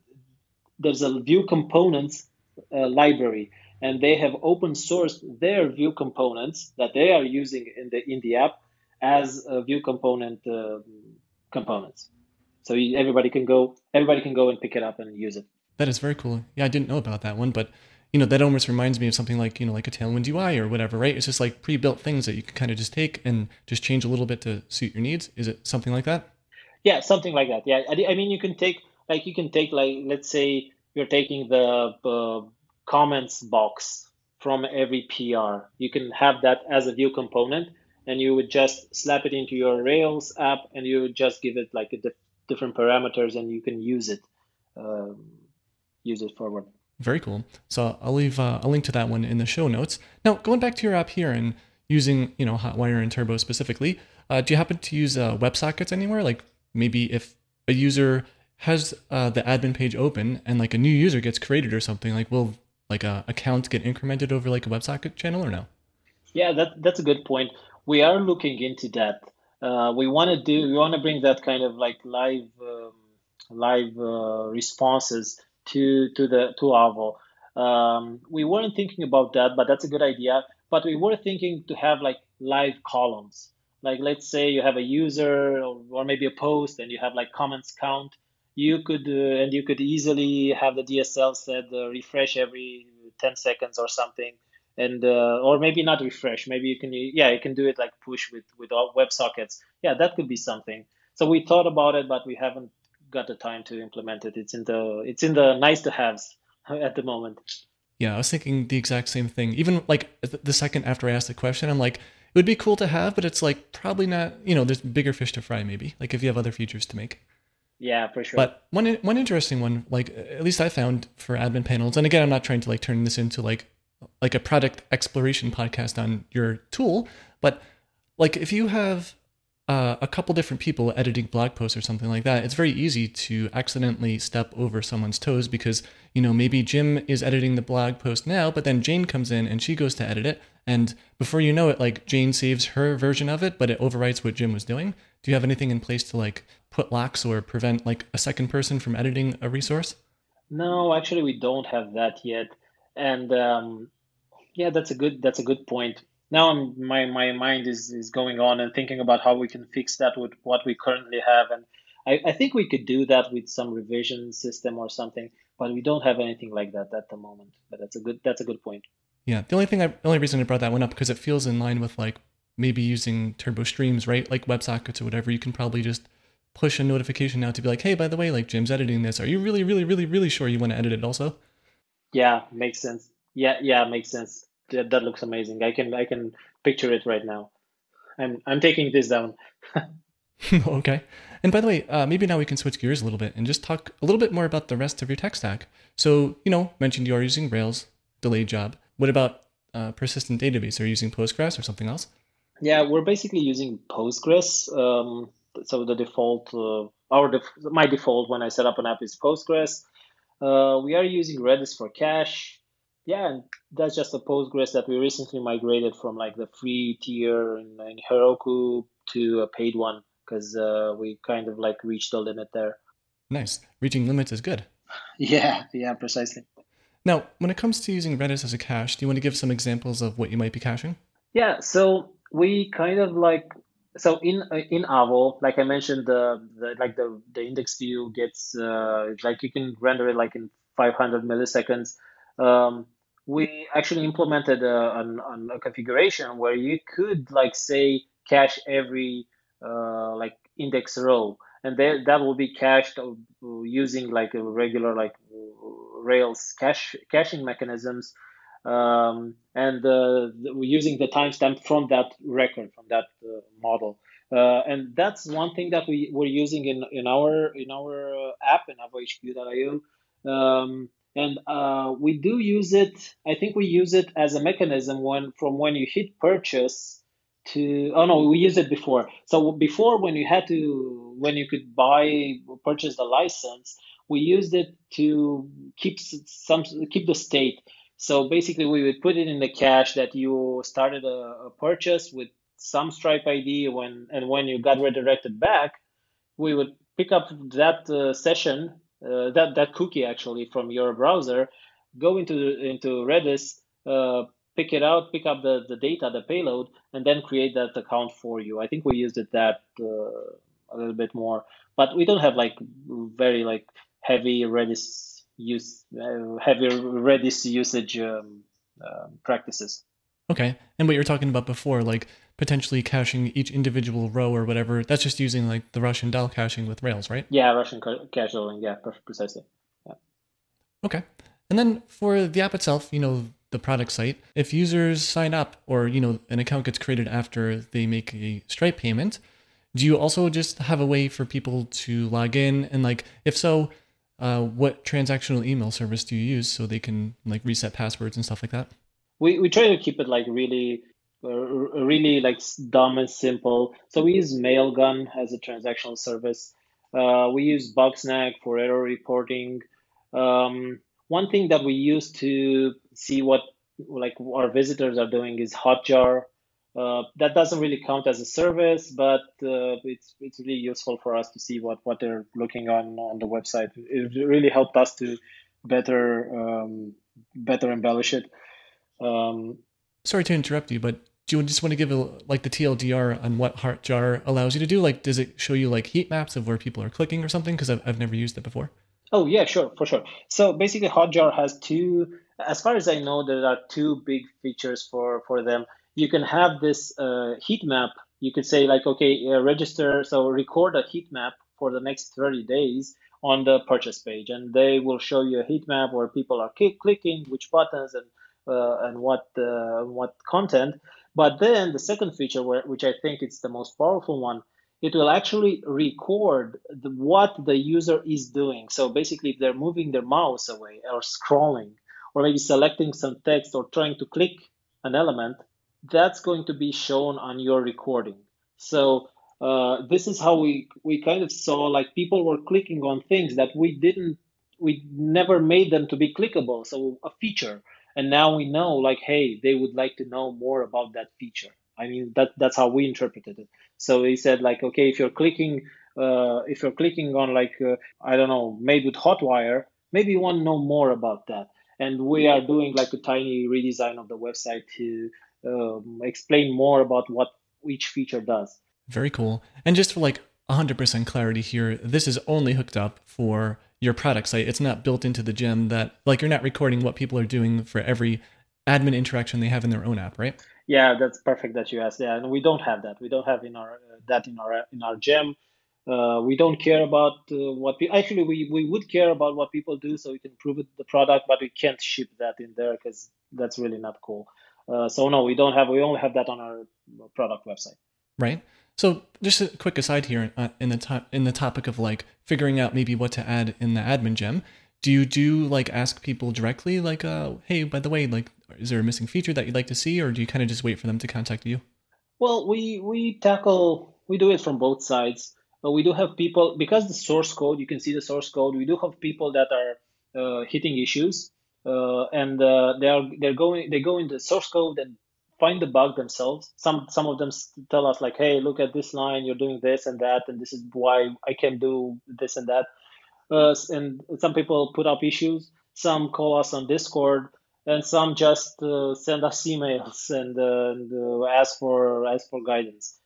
there's a view components uh, library, and they have open sourced their view components that they are using in the in the app as ViewComponent uh, components. So everybody can go everybody can go and pick it up and use it. That is very cool. Yeah, I didn't know about that one, but you know, that almost reminds me of something like, you know, like a Tailwind UI or whatever, right? It's just like pre-built things that you can kind of just take and just change a little bit to suit your needs. Is it something like that? Yeah, something like that. Yeah, I mean, you can take like you can take like let's say you're taking the uh, comments box from every PR. You can have that as a ViewComponent, and you would just slap it into your Rails app, and you would just give it like a dif- different parameters, and you can use it, um, use it forward. Very cool. So I'll leave uh, a link to that one in the show notes. Now, going back to your app here and using, you know, Hotwire and Turbo specifically, uh, do you happen to use uh, WebSockets anywhere? Like maybe if a user has uh, the admin page open and like a new user gets created or something, like will like a account get incremented over like a WebSocket channel or no? Yeah, that that's a good point. We are looking into that. Uh, we want to do we want to bring that kind of like live um, live uh, responses to to the to Avo. Um, we weren't thinking about that, but that's a good idea. But we were thinking to have like live columns. Like let's say you have a user or, or maybe a post, and you have like comments count. You could uh, and you could easily have the DSL set uh, refresh every 10 seconds or something, and uh, or maybe not refresh. Maybe you can yeah you can do it like push with with all WebSockets. Yeah, that could be something. So we thought about it, but we haven't got the time to implement it. It's in the it's in the nice to haves at the moment. Yeah, I was thinking the exact same thing. Even like the second after I asked the question, I'm like, it would be cool to have, but it's like probably not. You know, there's bigger fish to fry. Maybe like if you have other features to make. Yeah, for sure. But one one interesting one, like at least I found for admin panels, and again, I'm not trying to like turn this into like like a product exploration podcast on your tool, but like if you have uh, a couple different people editing blog posts or something like that, it's very easy to accidentally step over someone's toes because, you know, maybe Jim is editing the blog post now, but then Jane comes in and she goes to edit it. And before you know it, like Jane saves her version of it, but it overwrites what Jim was doing. Do you have anything in place to like put locks or prevent like a second person from editing a resource? No, actually, we don't have that yet. And um, yeah, that's a good that's a good point now I'm, my my mind is is going on and thinking about how we can fix that with what we currently have. And I, I think we could do that with some revision system or something but we don't have anything like that at the moment. But that's a good that's a good point. Yeah. The only thing I, the only reason I brought that one up because it feels in line with like maybe using turbo streams right? Like WebSockets or whatever you can probably just push a notification now to be like hey by the way like Jim's editing this. Are you really really really really sure you want to edit it also? Yeah. Makes sense. Yeah yeah makes sense that, that looks amazing. I can I can picture it right now. I'm I'm taking this down. okay. And by the way, uh, maybe now we can switch gears a little bit and just talk a little bit more about the rest of your tech stack. So, you know, mentioned you are using Rails, delayed job. What about uh, persistent database? Are you using Postgres or something else? Yeah, we're basically using Postgres. Um, so the default, uh, our def- my default when I set up an app is Postgres. Uh, we are using Redis for cache. Yeah, and that's just a Postgres that we recently migrated from like the free tier in, in Heroku to a paid one because uh, we kind of like reached the limit there. Nice. Reaching limits is good. Yeah, yeah, precisely. Now, when it comes to using Redis as a cache, do you want to give some examples of what you might be caching? Yeah, so we kind of like so in in Avo, like I mentioned, the, the like the the index view gets uh, like you can render it like in 500 milliseconds. Um, we actually implemented a, a configuration where you could like say cache every uh, like index row, and that that will be cached using like a regular like Rails cache caching mechanisms um, and uh, using the timestamp from that record, from that uh, model. Uh, and that's one thing that we were using in, in our in our uh, app in avohq.io. Um, and uh, we do use it. I think we use it as a mechanism when from when you hit purchase to oh no we used it before so before when you had to when you could buy purchase the license we used it to keep some keep the state so basically, we would put it in the cache that you started a, a purchase with some Stripe ID when and when you got redirected back, we would pick up that uh, session, uh, that that cookie actually from your browser, go into into Redis, uh, pick it out, pick up the, the data, the payload, and then create that account for you. I think we used it that uh, a little bit more, but we don't have like very like heavy Redis use uh, heavy Redis usage um, uh, practices. Okay, and what you're talking about before, like potentially caching each individual row or whatever, that's just using like the Russian doll caching with Rails, right? Yeah, Russian caching. Yeah, precisely. Yeah. Okay, and then for the app itself, you know, the product site, if users sign up or you know an account gets created after they make a Stripe payment, do you also just have a way for people to log in and like if so uh, what transactional email service do you use so they can like reset passwords and stuff like that? We, we try to keep it like really really like dumb and simple. So we use Mailgun as a transactional service. Uh, we use Bugsnag for error reporting. Um, one thing that we use to see what like our visitors are doing is Hotjar. Uh, that doesn't really count as a service, but uh, it's it's really useful for us to see what, what they're looking on on the website. It really helped us to better um, better embellish it. Um, Sorry to interrupt you, but do you just want to give a, like the TLDR on what Hotjar allows you to do? Like, does it show you like heat maps of where people are clicking or something? Because I've, I've never used it before. Oh yeah, sure, for sure. So basically, Hotjar has two. As far as I know, there are two big features for for them you can have this uh, heat map. You could say like, okay, uh, register, so record a heat map for the next 30 days on the purchase page, and they will show you a heat map where people are click, clicking, which buttons and uh, and what uh, what content. But then the second feature, which I think is the most powerful one, it will actually record the, what the user is doing. So basically, if they're moving their mouse away or scrolling, or maybe selecting some text or trying to click an element, that's going to be shown on your recording. So uh, this is how we we kind of saw like people were clicking on things that we didn't we never made them to be clickable. So a feature, and now we know like hey they would like to know more about that feature. I mean that that's how we interpreted it. So he said like okay if you're clicking uh, if you're clicking on like uh, I don't know made with Hotwire maybe you want to know more about that. And we are doing like a tiny redesign of the website to um, explain more about what each feature does. Very cool. And just for like 100% clarity here, this is only hooked up for your product site. It's not built into the gem that, like, you're not recording what people are doing for every admin interaction they have in their own app, right? Yeah, that's perfect that you asked. Yeah, and we don't have that. We don't have in our uh, that in our in our gem. Uh, we don't care about uh, what we actually we, we would care about what people do so we can prove it the product, but we can't ship that in there because that's really not cool. Uh, so no, we don't have. We only have that on our product website. Right. So just a quick aside here uh, in the to- in the topic of like figuring out maybe what to add in the admin gem. Do you do like ask people directly, like, uh, hey, by the way, like, is there a missing feature that you'd like to see, or do you kind of just wait for them to contact you? Well, we we tackle we do it from both sides. But we do have people because the source code you can see the source code. We do have people that are uh, hitting issues uh, and uh, they are they're going they go into source code and find the bug themselves. Some some of them tell us like, hey, look at this line, you're doing this and that, and this is why I can do this and that. Uh, and some people put up issues. Some call us on Discord, and some just uh, send us emails and, uh, and uh, ask for ask for guidance.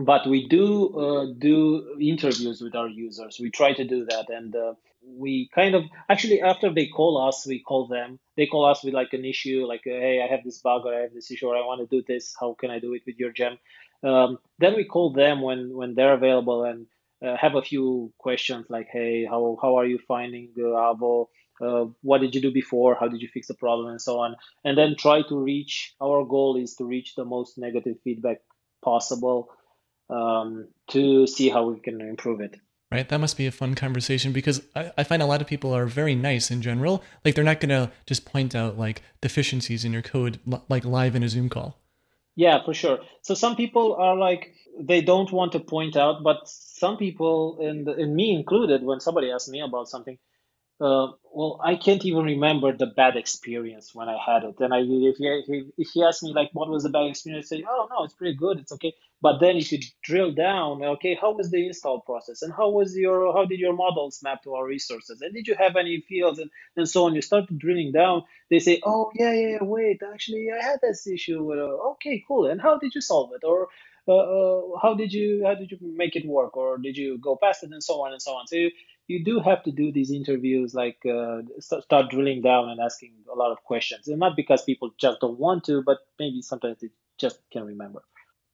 But we do uh, do interviews with our users. We try to do that, and uh, we kind of actually after they call us, we call them. They call us with like an issue, like hey, I have this bug or I have this issue or I want to do this. How can I do it with your gem? Um, then we call them when when they're available and uh, have a few questions like, hey, how how are you finding uh, Avo? Uh, what did you do before? How did you fix the problem, and so on? And then try to reach. Our goal is to reach the most negative feedback possible um, to see how we can improve it right? That must be a fun conversation because I, I, find a lot of people are very nice in general. Like they're not going to just point out like deficiencies in your code like live in a Zoom call. Yeah, for sure. So some people are like they don't want to point out, but some people, and, and me included, when somebody asks me about something, uh, well, I can't even remember the bad experience when I had it. And I, if he, if he asked me like, what was the bad experience, I say, oh no, it's pretty good, it's okay. But then if you drill down, okay, how was the install process, and how was your, how did your models map to our resources, and did you have any fields, and, and so on. You start drilling down. They say, oh yeah, yeah, wait, actually, I had this issue. Uh, okay, cool. And how did you solve it, or uh, uh, how did you how did you make it work, or did you go past it, and so on and so on. So you, you do have to do these interviews, like uh, start drilling down and asking a lot of questions, and not because people just don't want to, but maybe sometimes they just can't remember.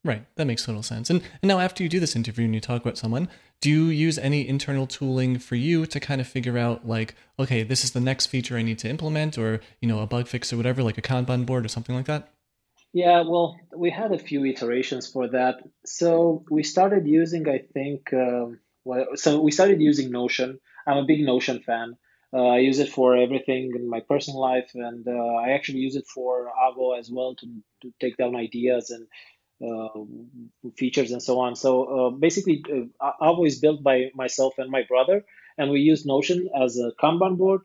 Right, that makes total sense. And, and now, after you do this interview and you talk about someone, do you use any internal tooling for you to kind of figure out, like, okay, this is the next feature I need to implement, or you know, a bug fix or whatever, like a Kanban board or something like that? Yeah, well, we had a few iterations for that. So we started using, I think, um, well, so we started using Notion. I'm a big Notion fan. Uh, I use it for everything in my personal life, and uh, I actually use it for Avo as well to, to take down ideas and features and so on. So uh, basically, uh, Avo is built by myself and my brother, and we use Notion as a Kanban board.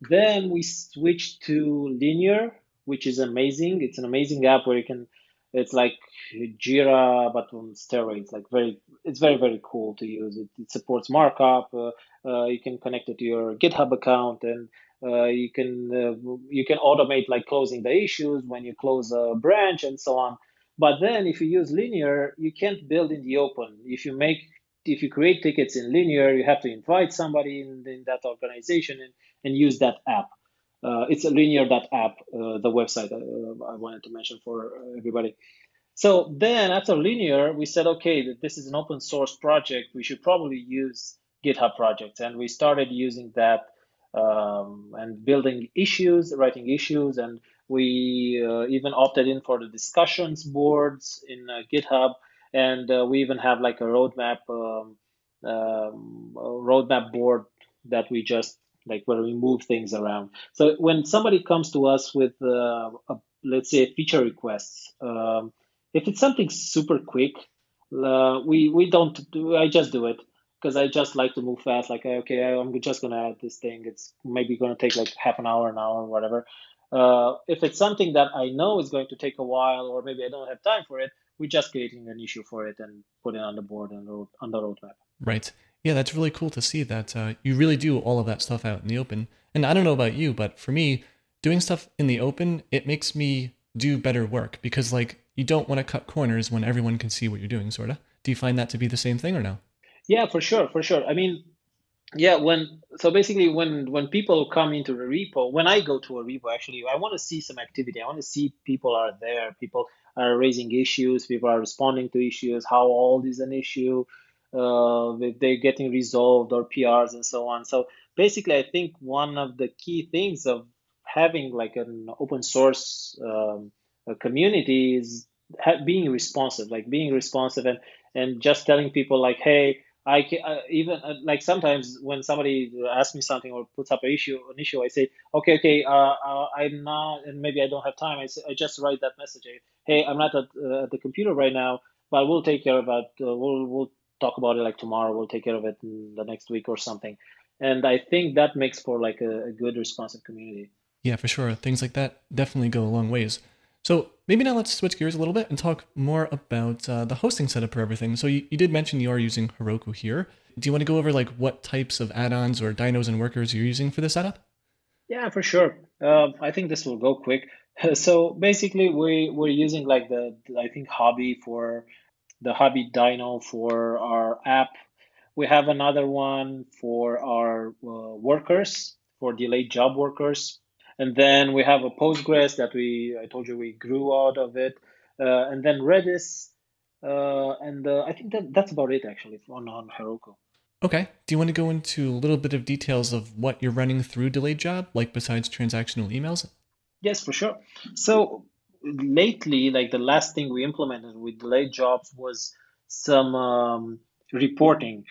Then we switched to Linear, which is amazing. It's an amazing app where you can it's like Jira but on steroids. Like very, it's very very cool to use. It, it supports markup. Uh, uh, you can connect it to your GitHub account, and uh, you can uh, you can automate like closing the issues when you close a branch and so on. But then if you use Linear, you can't build in the open. If you make if you create tickets in Linear, you have to invite somebody in, in that organization and, and use that app. Uh, it's a Linear linear.app, uh, the website uh, I wanted to mention for everybody. So then after linear, we said, okay, that this is an open source project. We should probably use GitHub projects. And we started using that um, and building issues, writing issues. And we uh, even opted in for the discussions boards in uh, GitHub. And uh, we even have like a roadmap, um, um, a roadmap board that we just like where we move things around. So when somebody comes to us with, uh, a, let's say, a feature requests, um, if it's something super quick, uh, we we don't do. I just do it because I just like to move fast. Like okay, I'm just gonna add this thing. It's maybe gonna take like half an hour, an hour, whatever. Uh, if it's something that I know is going to take a while, or maybe I don't have time for it, we're just creating an issue for it and put it on the board and on the roadmap. Right. Yeah, that's really cool to see that uh, you really do all of that stuff out in the open. And I don't know about you, but for me, doing stuff in the open, it makes me do better work because like you don't want to cut corners when everyone can see what you're doing, sort of. Do you find that to be the same thing or no? Yeah, for sure, for sure. I mean, yeah, when so basically when when people come into a repo, when I go to a repo, actually, I want to see some activity. I want to see people are there, people are raising issues, people are responding to issues, how old is an issue, uh, they're getting resolved or PRs and so on. So basically, I think one of the key things of having like an open source um, community is being responsive, like being responsive and and just telling people like, hey, I can uh, even uh, like sometimes when somebody asks me something or puts up an issue, an issue, I say, okay, okay, uh, uh, I'm not, and maybe I don't have time. I say, I just write that message. Hey, I'm not at, uh, at the computer right now, but we'll take care of that. Uh, we'll we'll talk about it like tomorrow. We'll take care of it in the next week or something. And I think that makes for like a, a good responsive community. Yeah, for sure. Things like that definitely go a long ways. So maybe now let's switch gears a little bit and talk more about uh, the hosting setup for everything. So you, you did mention you are using Heroku here. Do you want to go over like what types of add-ons or dynos and workers you're using for the setup? Yeah, for sure. Uh, I think this will go quick. So basically, we we're using like the I think Hobby for the Hobby Dyno for our app. We have another one for our uh, workers for delayed job workers, and then we have a Postgres that we I told you we grew out of it, uh, and then Redis, uh, and uh, I think that that's about it actually on on Heroku. Okay. Do you want to go into a little bit of details of what you're running through delayed job, like besides transactional emails? Yes, for sure. So lately, like the last thing we implemented with delayed jobs was some um, reporting.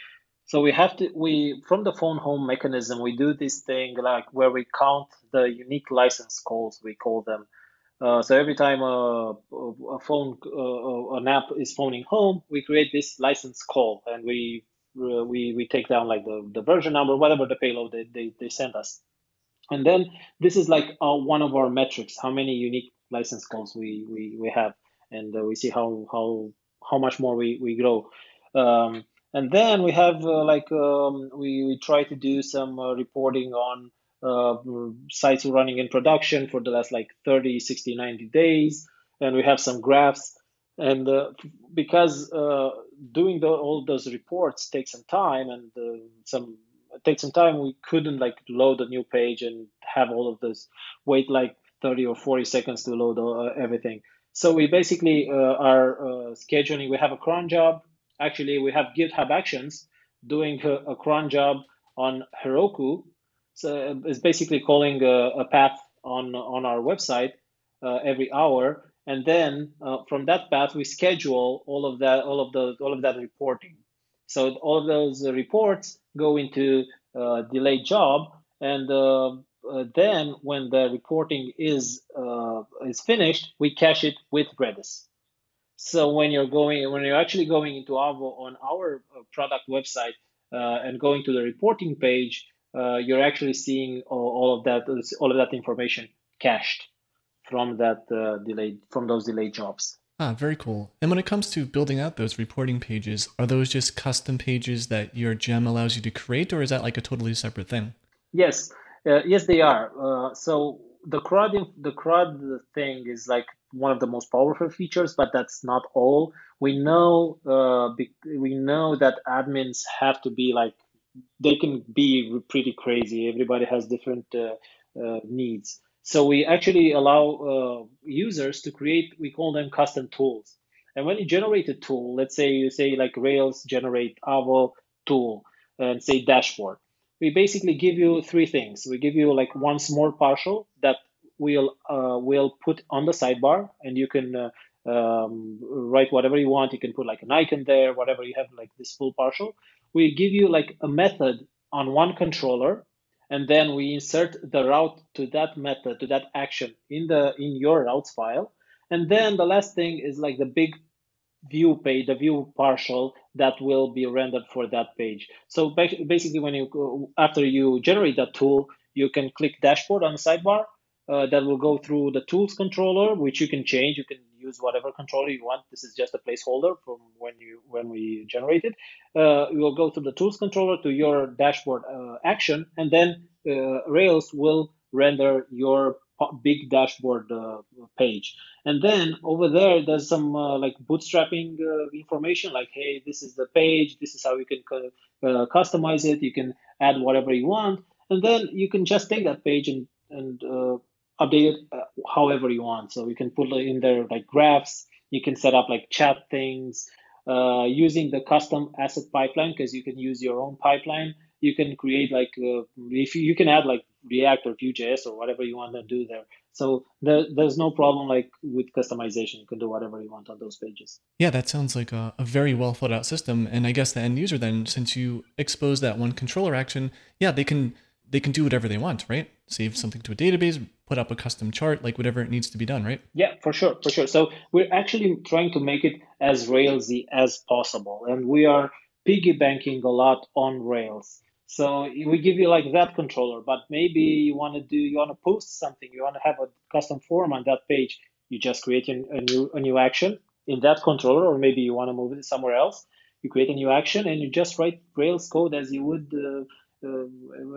So we have to we from the phone home mechanism we do this thing like where we count the unique license calls we call them. Uh, so every time a, a phone uh, an app is phoning home, we create this license call and we uh, we we take down like the, the version number, whatever the payload they, they, they send us. And then this is like uh, one of our metrics, how many unique license calls we, we, we have. And uh, we see how, how, how much more we, we grow. Um, and then we have uh, like, um, we, we try to do some uh, reporting on uh, sites running in production for the last like 30, 60, 90 days. And we have some graphs. And uh, because uh, doing the, all those reports takes some time and uh, some takes some time we couldn't like load a new page and have all of this wait like 30 or 40 seconds to load everything. So we basically are scheduling we have a cron job actually we have github actions doing a, a cron job on heroku. So it's basically calling a, a path on on our website every hour. And then uh, from that path we schedule all of that all of the all of that reporting. So all of those reports go into uh, delayed job. And uh, uh, then when the reporting is uh, is finished we cache it with redis so when you're going when you're actually going into avo on our uh, product website and going to the reporting page you're actually seeing all, all of that all of that information cached from that uh, delayed from those delayed jobs. Ah, very cool. And when it comes to building out those reporting pages, are those just custom pages that your gem allows you to create, or is that like a totally separate thing? Yes, uh, yes, they are. Uh, so the CRUD, the CRUD thing is like one of the most powerful features, but that's not all. We know, uh, we know that admins have to be like, they can be pretty crazy. Everybody has different uh, uh, needs. So we actually allow uh, users to create, we call them custom tools. And when you generate a tool, let's say you say like Rails generate Avo tool and say dashboard, we basically give you three things. We give you like one small partial that we'll uh, we'll put on the sidebar, and you can uh, um, write whatever you want. You can put like an icon there, whatever you have like this full partial. We give you like a method on one controller and then we insert the route to that method to that action in the in your routes file and then the last thing is like the big view page the view partial that will be rendered for that page so basically when you after you generate that tool you can click dashboard on the sidebar uh, that will go through the tools controller which you can change you can use whatever controller you want. This is just a placeholder from when you when we generate it. Uh, you will go through the tools controller to your dashboard uh, action, and then uh, Rails will render your big dashboard uh, page. And then over there, there's some uh, like bootstrapping information, like hey, this is the page. This is how you can customize it. You can add whatever you want, and then you can just take that page and and update it uh, however you want. So you can put in there like graphs. You can set up like chat things uh, using the custom asset pipeline because you can use your own pipeline. You can create like uh, if you, you, can add like React or Vue.js or whatever you want to do there. So there, there's no problem like with customization. You can do whatever you want on those pages. Yeah, that sounds like a, a very well thought out system. And I guess the end user then, since you expose that one controller action, yeah, they can they can do whatever they want, right? Save something to a database, put up a custom chart, like whatever it needs to be done, right? Yeah, for sure, for sure. So we're actually trying to make it as Railsy as possible, and we are piggy banking a lot on Rails. So we give you like that controller, but maybe you want to do, you want to post something, you want to have a custom form on that page. You just create a new a new action in that controller, or maybe you want to move it somewhere else. You create a new action and you just write Rails code as you would uh, uh,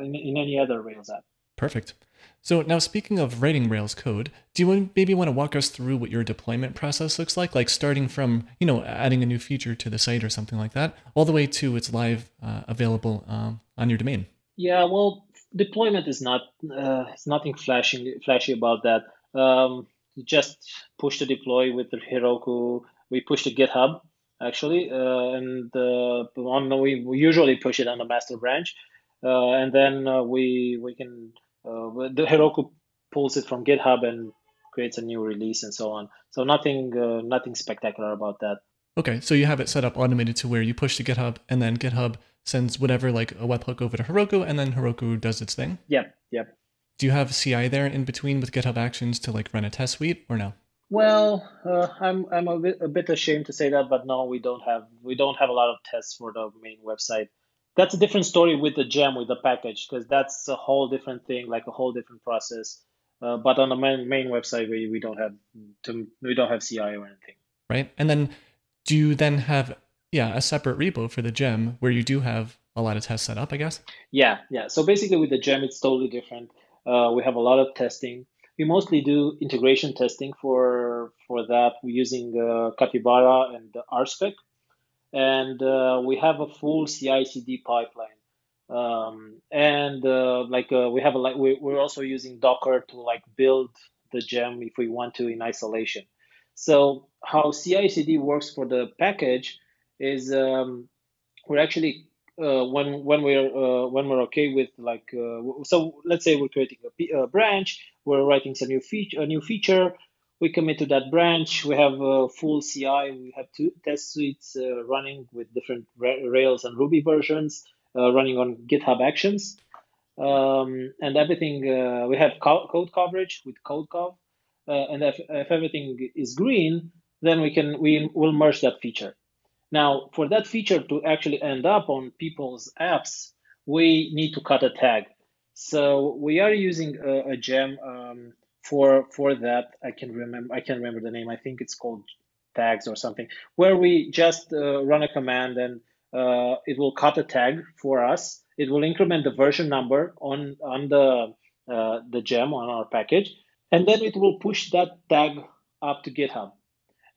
in, in any other Rails app. Perfect. So now speaking of writing Rails code, do you maybe want to walk us through what your deployment process looks like, like starting from, you know, adding a new feature to the site or something like that, all the way to it's live uh, available um, on your domain? Yeah, well, deployment is not, uh, it's nothing flashy, flashy about that. Um, just push the deploy with Heroku. We push to GitHub actually, uh, and uh, on, we, we usually push it on the master branch, uh, and then uh, we we can uh, the Heroku pulls it from GitHub and creates a new release and so on. So nothing uh, nothing spectacular about that. Okay, so you have it set up automated to where you push to GitHub and then GitHub sends whatever like a webhook over to Heroku and then Heroku does its thing. Yep, yep. Do you have CI there in between with GitHub Actions to like run a test suite or no? Well, uh, I'm I'm a bit a bit ashamed to say that, but no, we don't have we don't have a lot of tests for the main website that's a different story with the gem with the package because that's a whole different thing like a whole different process. Uh, but on the main, main website we, we don't have to, we don't have ci or anything. Right? And then do you then have yeah a separate repo for the gem where you do have a lot of tests set up i guess? Yeah yeah. So basically with the gem it's totally different. Uh, we have a lot of testing. We mostly do integration testing for for that we're using uh, capybara and rspec and uh, we have a full CI/CD pipeline. Um, and uh, like uh, we have a like we, we're also using Docker to like build the gem if we want to in isolation. So how CI/CD works for the package is um, we're actually uh, when when we're uh, when we're okay with like uh, so let's say we're creating a, a, branch, we're writing some new feature a new feature, we commit to that branch. We have a full CI. We have two test suites uh, running with different Rails and Ruby versions uh, running on GitHub Actions. Um, and everything, uh, we have co- code coverage with CodeCov. Uh, and if, if everything is green, then we can we will merge that feature. Now, for that feature to actually end up on people's apps, we need to cut a tag. So we are using a, a gem. Um, for for that i can remember i can remember the name. I think it's called tags or something where we just uh, run a command and uh, it will cut a tag for us. It will increment the version number on on the uh, the gem on our package and then it will push that tag up to github.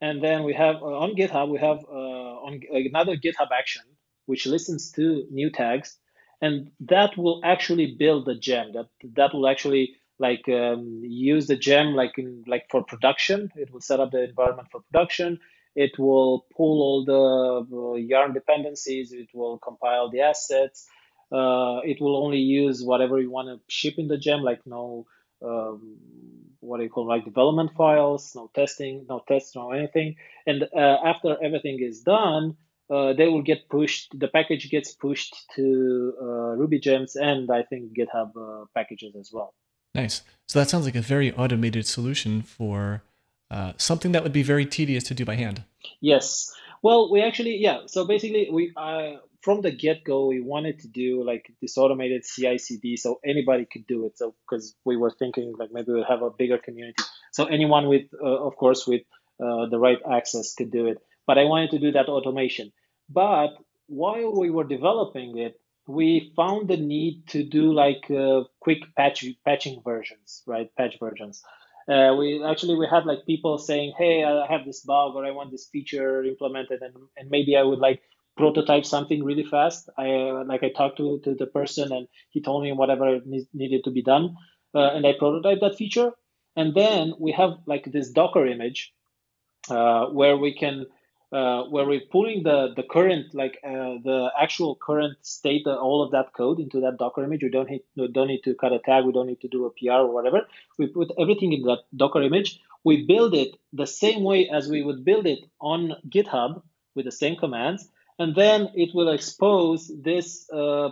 And then we have uh, on github we have uh, on another github action which listens to new tags and that will actually build the gem that that will actually like um, use the gem like in like for production. It will set up the environment for production. It will pull all the uh, yarn dependencies. It will compile the assets. Uh, it will only use whatever you want to ship in the gem like no um, what do you call like development files no testing no tests no anything. And uh, after everything is done uh, they will get pushed the package gets pushed to uh, ruby gems and i think github uh, packages as well Nice. So that sounds like a very automated solution for uh, something that would be very tedious to do by hand. Yes. Well, we actually, yeah. So basically, we uh, from the get go, we wanted to do like this automated CI/CD, so anybody could do it. So because we were thinking like maybe we'll have a bigger community, so anyone with, uh, of course, with uh, the right access could do it. But I wanted to do that automation. But while we were developing it, we found the need to do like uh, quick patch patching versions, right? Patch versions. Uh, we actually we had like people saying, "Hey, I have this bug or I want this feature implemented, and, and maybe I would like prototype something really fast." I like I talked to, to the person and he told me whatever needed to be done, uh, and I prototyped that feature. And then we have like this Docker image uh, where we can uh, where we're pulling the the current like uh, the actual current state of all of that code into that Docker image. We don't need we don't need to cut a tag. We don't need to do a PR or whatever. We put everything in that Docker image. We build it the same way as we would build it on GitHub with the same commands, and then it will expose this uh,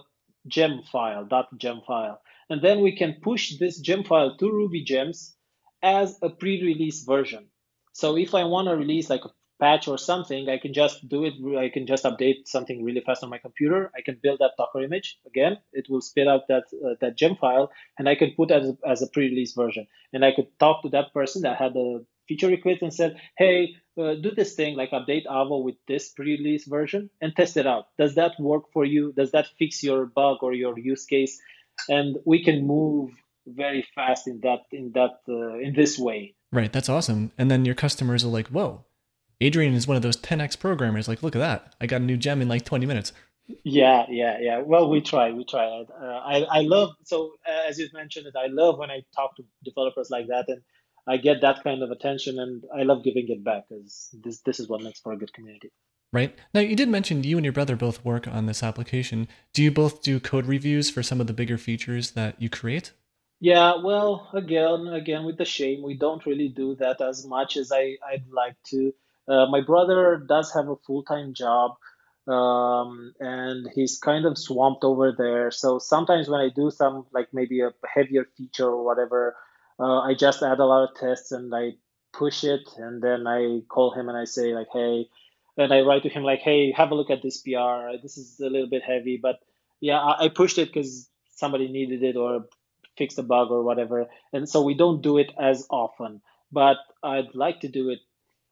gem file, dot gem file, and then we can push this gem file to Ruby gems as a pre-release version. So if I want to release like a patch or something, I can just do it. I can just update something really fast on my computer. I can build that Docker image again. It will spit out that uh, that gem file, and I can put as, as a pre-release version. And I could talk to that person that had the feature request and said, "Hey, uh, do this thing like update Avo with this pre-release version and test it out. Does that work for you? Does that fix your bug or your use case?" And we can move very fast in that in that uh, in this way. Right, that's awesome. And then your customers are like, "Whoa, Adrian is one of those 10x programmers. Like, look at that. I got a new gem in like 20 minutes. Yeah, yeah, yeah. Well, we try, we try. Uh, I, I love, so uh, as you mentioned it, I love when I talk to developers like that and I get that kind of attention and I love giving it back because this, this is what makes for a good community. Right. Now, you did mention you and your brother both work on this application. Do you both do code reviews for some of the bigger features that you create? Yeah, well, again, again, with the shame, we don't really do that as much as I, I'd like to. Uh, my brother does have a full time job, um, and he's kind of swamped over there. So sometimes when I do some, like maybe a heavier feature or whatever, uh, I just add a lot of tests and I push it, and then I call him and I say like, hey, and I write to him like, hey, have a look at this PR. This is a little bit heavy, but yeah, I, I pushed it because somebody needed it or fixed a bug or whatever. And so we don't do it as often, but I'd like to do it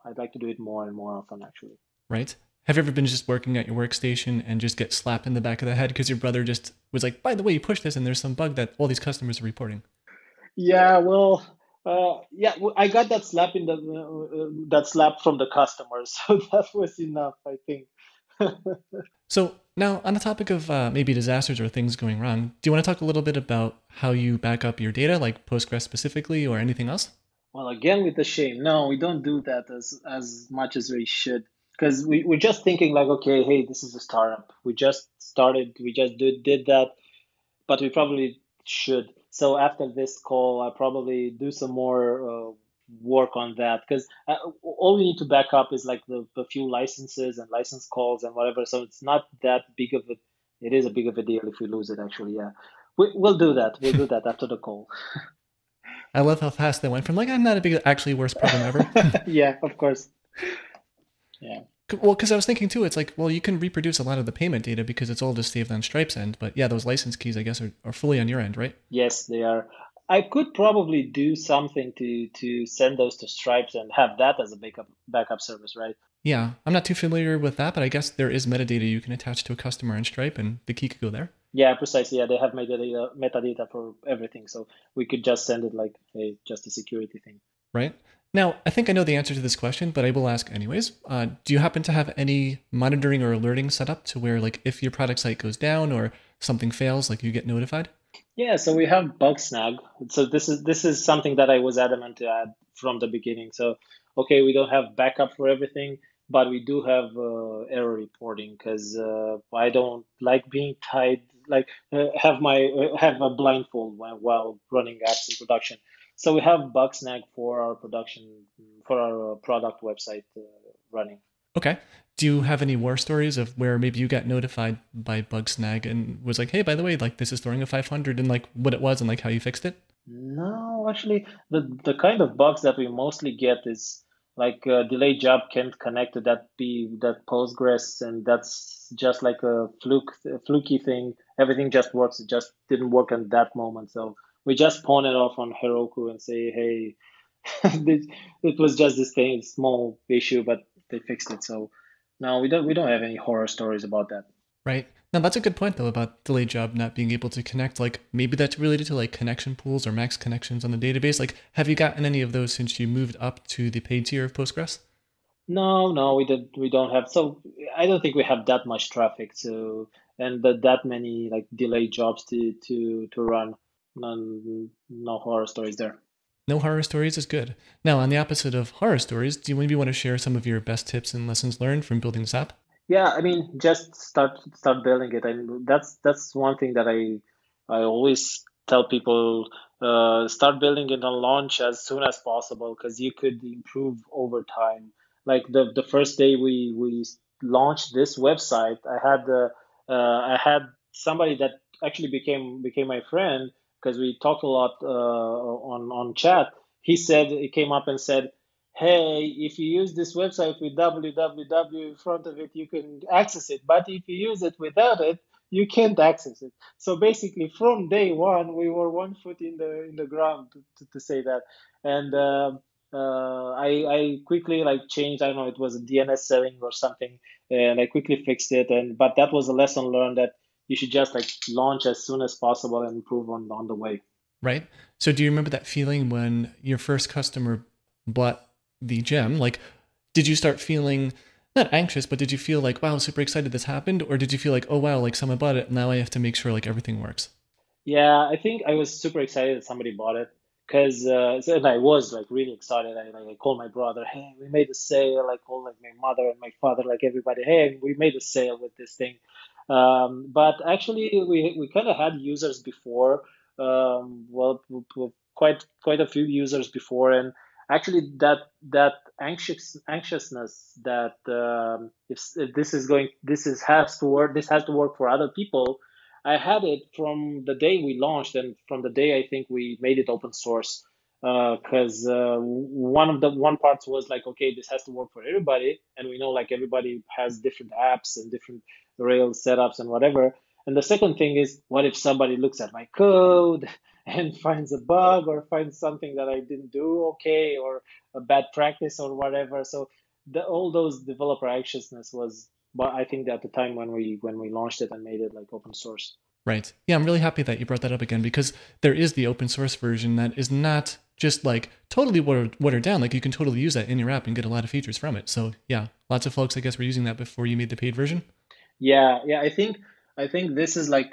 I'd like to do it more and more often, actually. Right. Have you ever been just working at your workstation and just get slapped in the back of the head because your brother just was like, by the way, you pushed this and there's some bug that all these customers are reporting? Yeah, well, uh, yeah, I got that slap in the uh, uh that slap from the customers, so that was enough, I think. so now, on the topic of uh, maybe disasters or things going wrong, do you want to talk a little bit about how you back up your data, like Postgres specifically, or anything else? Well, again with the shame. No, we don't do that as as much as we should because we, we're just thinking like, okay, hey, this is a startup. We just started, we just did, did that, but we probably should. So after this call, I probably do some more uh, work on that because uh, all we need to back up is like the, the few licenses and license calls and whatever. So it's not that big of a, it is a big of a deal if we lose it actually. Yeah, we, we'll do that. We'll do that after the call. I love how fast they went from like I'm not a big actually worst problem ever. yeah, of course. Yeah. Well, because I was thinking too, it's like, well, you can reproduce a lot of the payment data because it's all just saved on Stripe's end. But yeah, those license keys, I guess, are, are fully on your end, right? Yes, they are. I could probably do something to to send those to Stripes and have that as a backup backup service, right? Yeah, I'm not too familiar with that, but I guess there is metadata you can attach to a customer in Stripe, and the key could go there. Yeah, precisely. Yeah, they have metadata, metadata for everything, so we could just send it like a just a security thing. Right. Now, I think I know the answer to this question, but I will ask anyways. Uh, do you happen to have any monitoring or alerting set up to where, like, if your product site goes down or something fails, like you get notified? Yeah, so we have Bugsnag. So this is this is something that I was adamant to add from the beginning. So okay, we don't have backup for everything but we do have uh, error reporting because uh, I don't like being tied, like uh, have my uh, have a blindfold while, while running apps in production. So we have Bugsnag for our production for our uh, product website uh, running. Okay. Do you have any war stories of where maybe you got notified by Bugsnag and was like, hey, by the way, like this is throwing a 500 and like what it was and like how you fixed it? No, actually, the the kind of bugs that we mostly get is like a delayed job can't connect to that be that Postgres, and that's just like a fluke, a fluky thing. Everything just works. It just didn't work at that moment, so we just pawn it off on Heroku and say, hey, it was just this thing, small issue, but they fixed it. So no, we don't we don't have any horror stories about that. Right. Now that's a good point though about delayed job not being able to connect. Like maybe that's related to like connection pools or max connections on the database. Like have you gotten any of those since you moved up to the paid tier of Postgres? No, no, we did we don't have so I don't think we have that much traffic to and that, that many like delayed jobs to to to run. None no horror stories there. No horror stories is good. Now, on the opposite of horror stories, do you maybe want to share some of your best tips and lessons learned from building this app? Yeah, I mean, just start start building it. I mean, that's that's one thing that I I always tell people uh, start building it on launch as soon as possible because you could improve over time. Like the the first day we we launched this website, I had the uh, I had somebody that actually became became my friend because we talked a lot uh, on on chat. He said he came up and said, hey, if you use this website with www in front of it, you can access it. But if you use it without it, you can't access it. So basically, from day one, we were one foot in the in the ground to, to, to say that. And uh, uh, I, I quickly like changed. I don't know, it was a DNS setting or something, and I quickly fixed it. And but that was a lesson learned that you should just like launch as soon as possible and improve on on the way. Right. So do you remember that feeling when your first customer bought the gem? Like, did you start feeling not anxious, but did you feel like, wow, super excited this happened? Or did you feel like, oh, wow, like someone bought it. Now I have to make sure like everything works? Yeah, I think I was super excited that somebody bought it because uh, and I was like really excited. I like I called my brother, hey, we made a sale. I called like my mother and my father, like everybody, hey, we made a sale with this thing. Um, but actually, we we kind of had users before. Um, well, quite quite a few users before, and actually that that anxious anxiousness that um, if, if this is going this is has to work this has to work for other people i had it from the day we launched and from the day i think we made it open source because uh, uh, one of the one parts was like okay this has to work for everybody and we know like everybody has different apps and different rails setups and whatever and the second thing is what if somebody looks at my code and finds a bug or finds something that I didn't do okay or a bad practice or whatever. So the, all those developer anxiousness was, but I think at the time when we when we launched it and made it like open source. Right. Yeah, I'm really happy that you brought that up again because there is the open source version that is not just like totally watered, watered down. Like you can totally use that in your app and get a lot of features from it. So yeah, lots of folks I guess were using that before you made the paid version. Yeah, yeah. I think I think this is like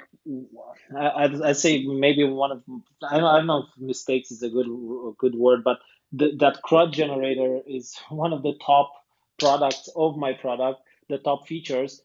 I, would say maybe one of I don't, I don't know if mistakes is a good a good word, but the, that CRUD generator is one of the top products of my product, the top features,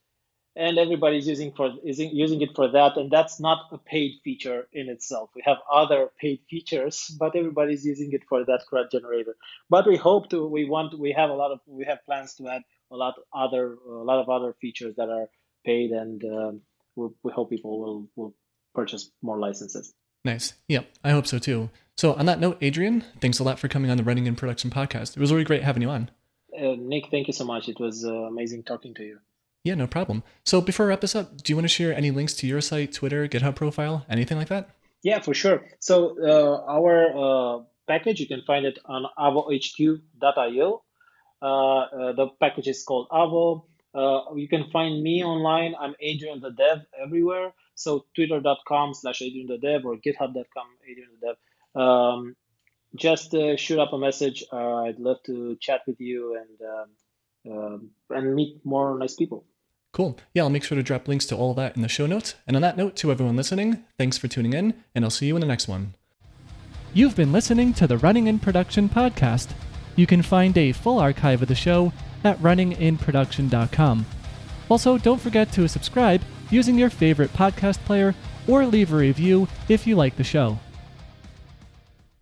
and everybody's using for is using it for that, and that's not a paid feature in itself. We have other paid features, but everybody's using it for that CRUD generator. But we hope to we want we have a lot of we have plans to add a lot other a lot of other features that are paid and um, we, we hope people will will purchase more licenses. Nice. Yeah, I hope so too. So on that note, Adrian, thanks a lot for coming on the Running in Production podcast. It was really great having you on. Uh, Nick, thank you so much. It was uh, amazing talking to you. Yeah, no problem. So before I wrap this up, do you want to share any links to your site, Twitter, GitHub profile, anything like that? Yeah, for sure. So uh, our uh, package, you can find it on avohq.io. Uh, uh, the package is called Avo. Uh, you can find me online. I'm Adrian the Dev everywhere. So twitter.com slash Adrian the Dev or github.com Adrian the Dev. Um, just uh, shoot up a message. Uh, I'd love to chat with you and um, um, and meet more nice people. Cool. Yeah, I'll make sure to drop links to all of that in the show notes. And on that note, to everyone listening, thanks for tuning in, and I'll see you in the next one. You've been listening to the Running in Production podcast. You can find a full archive of the show at runninginproduction.com. Also, don't forget to subscribe using your favorite podcast player or leave a review if you like the show.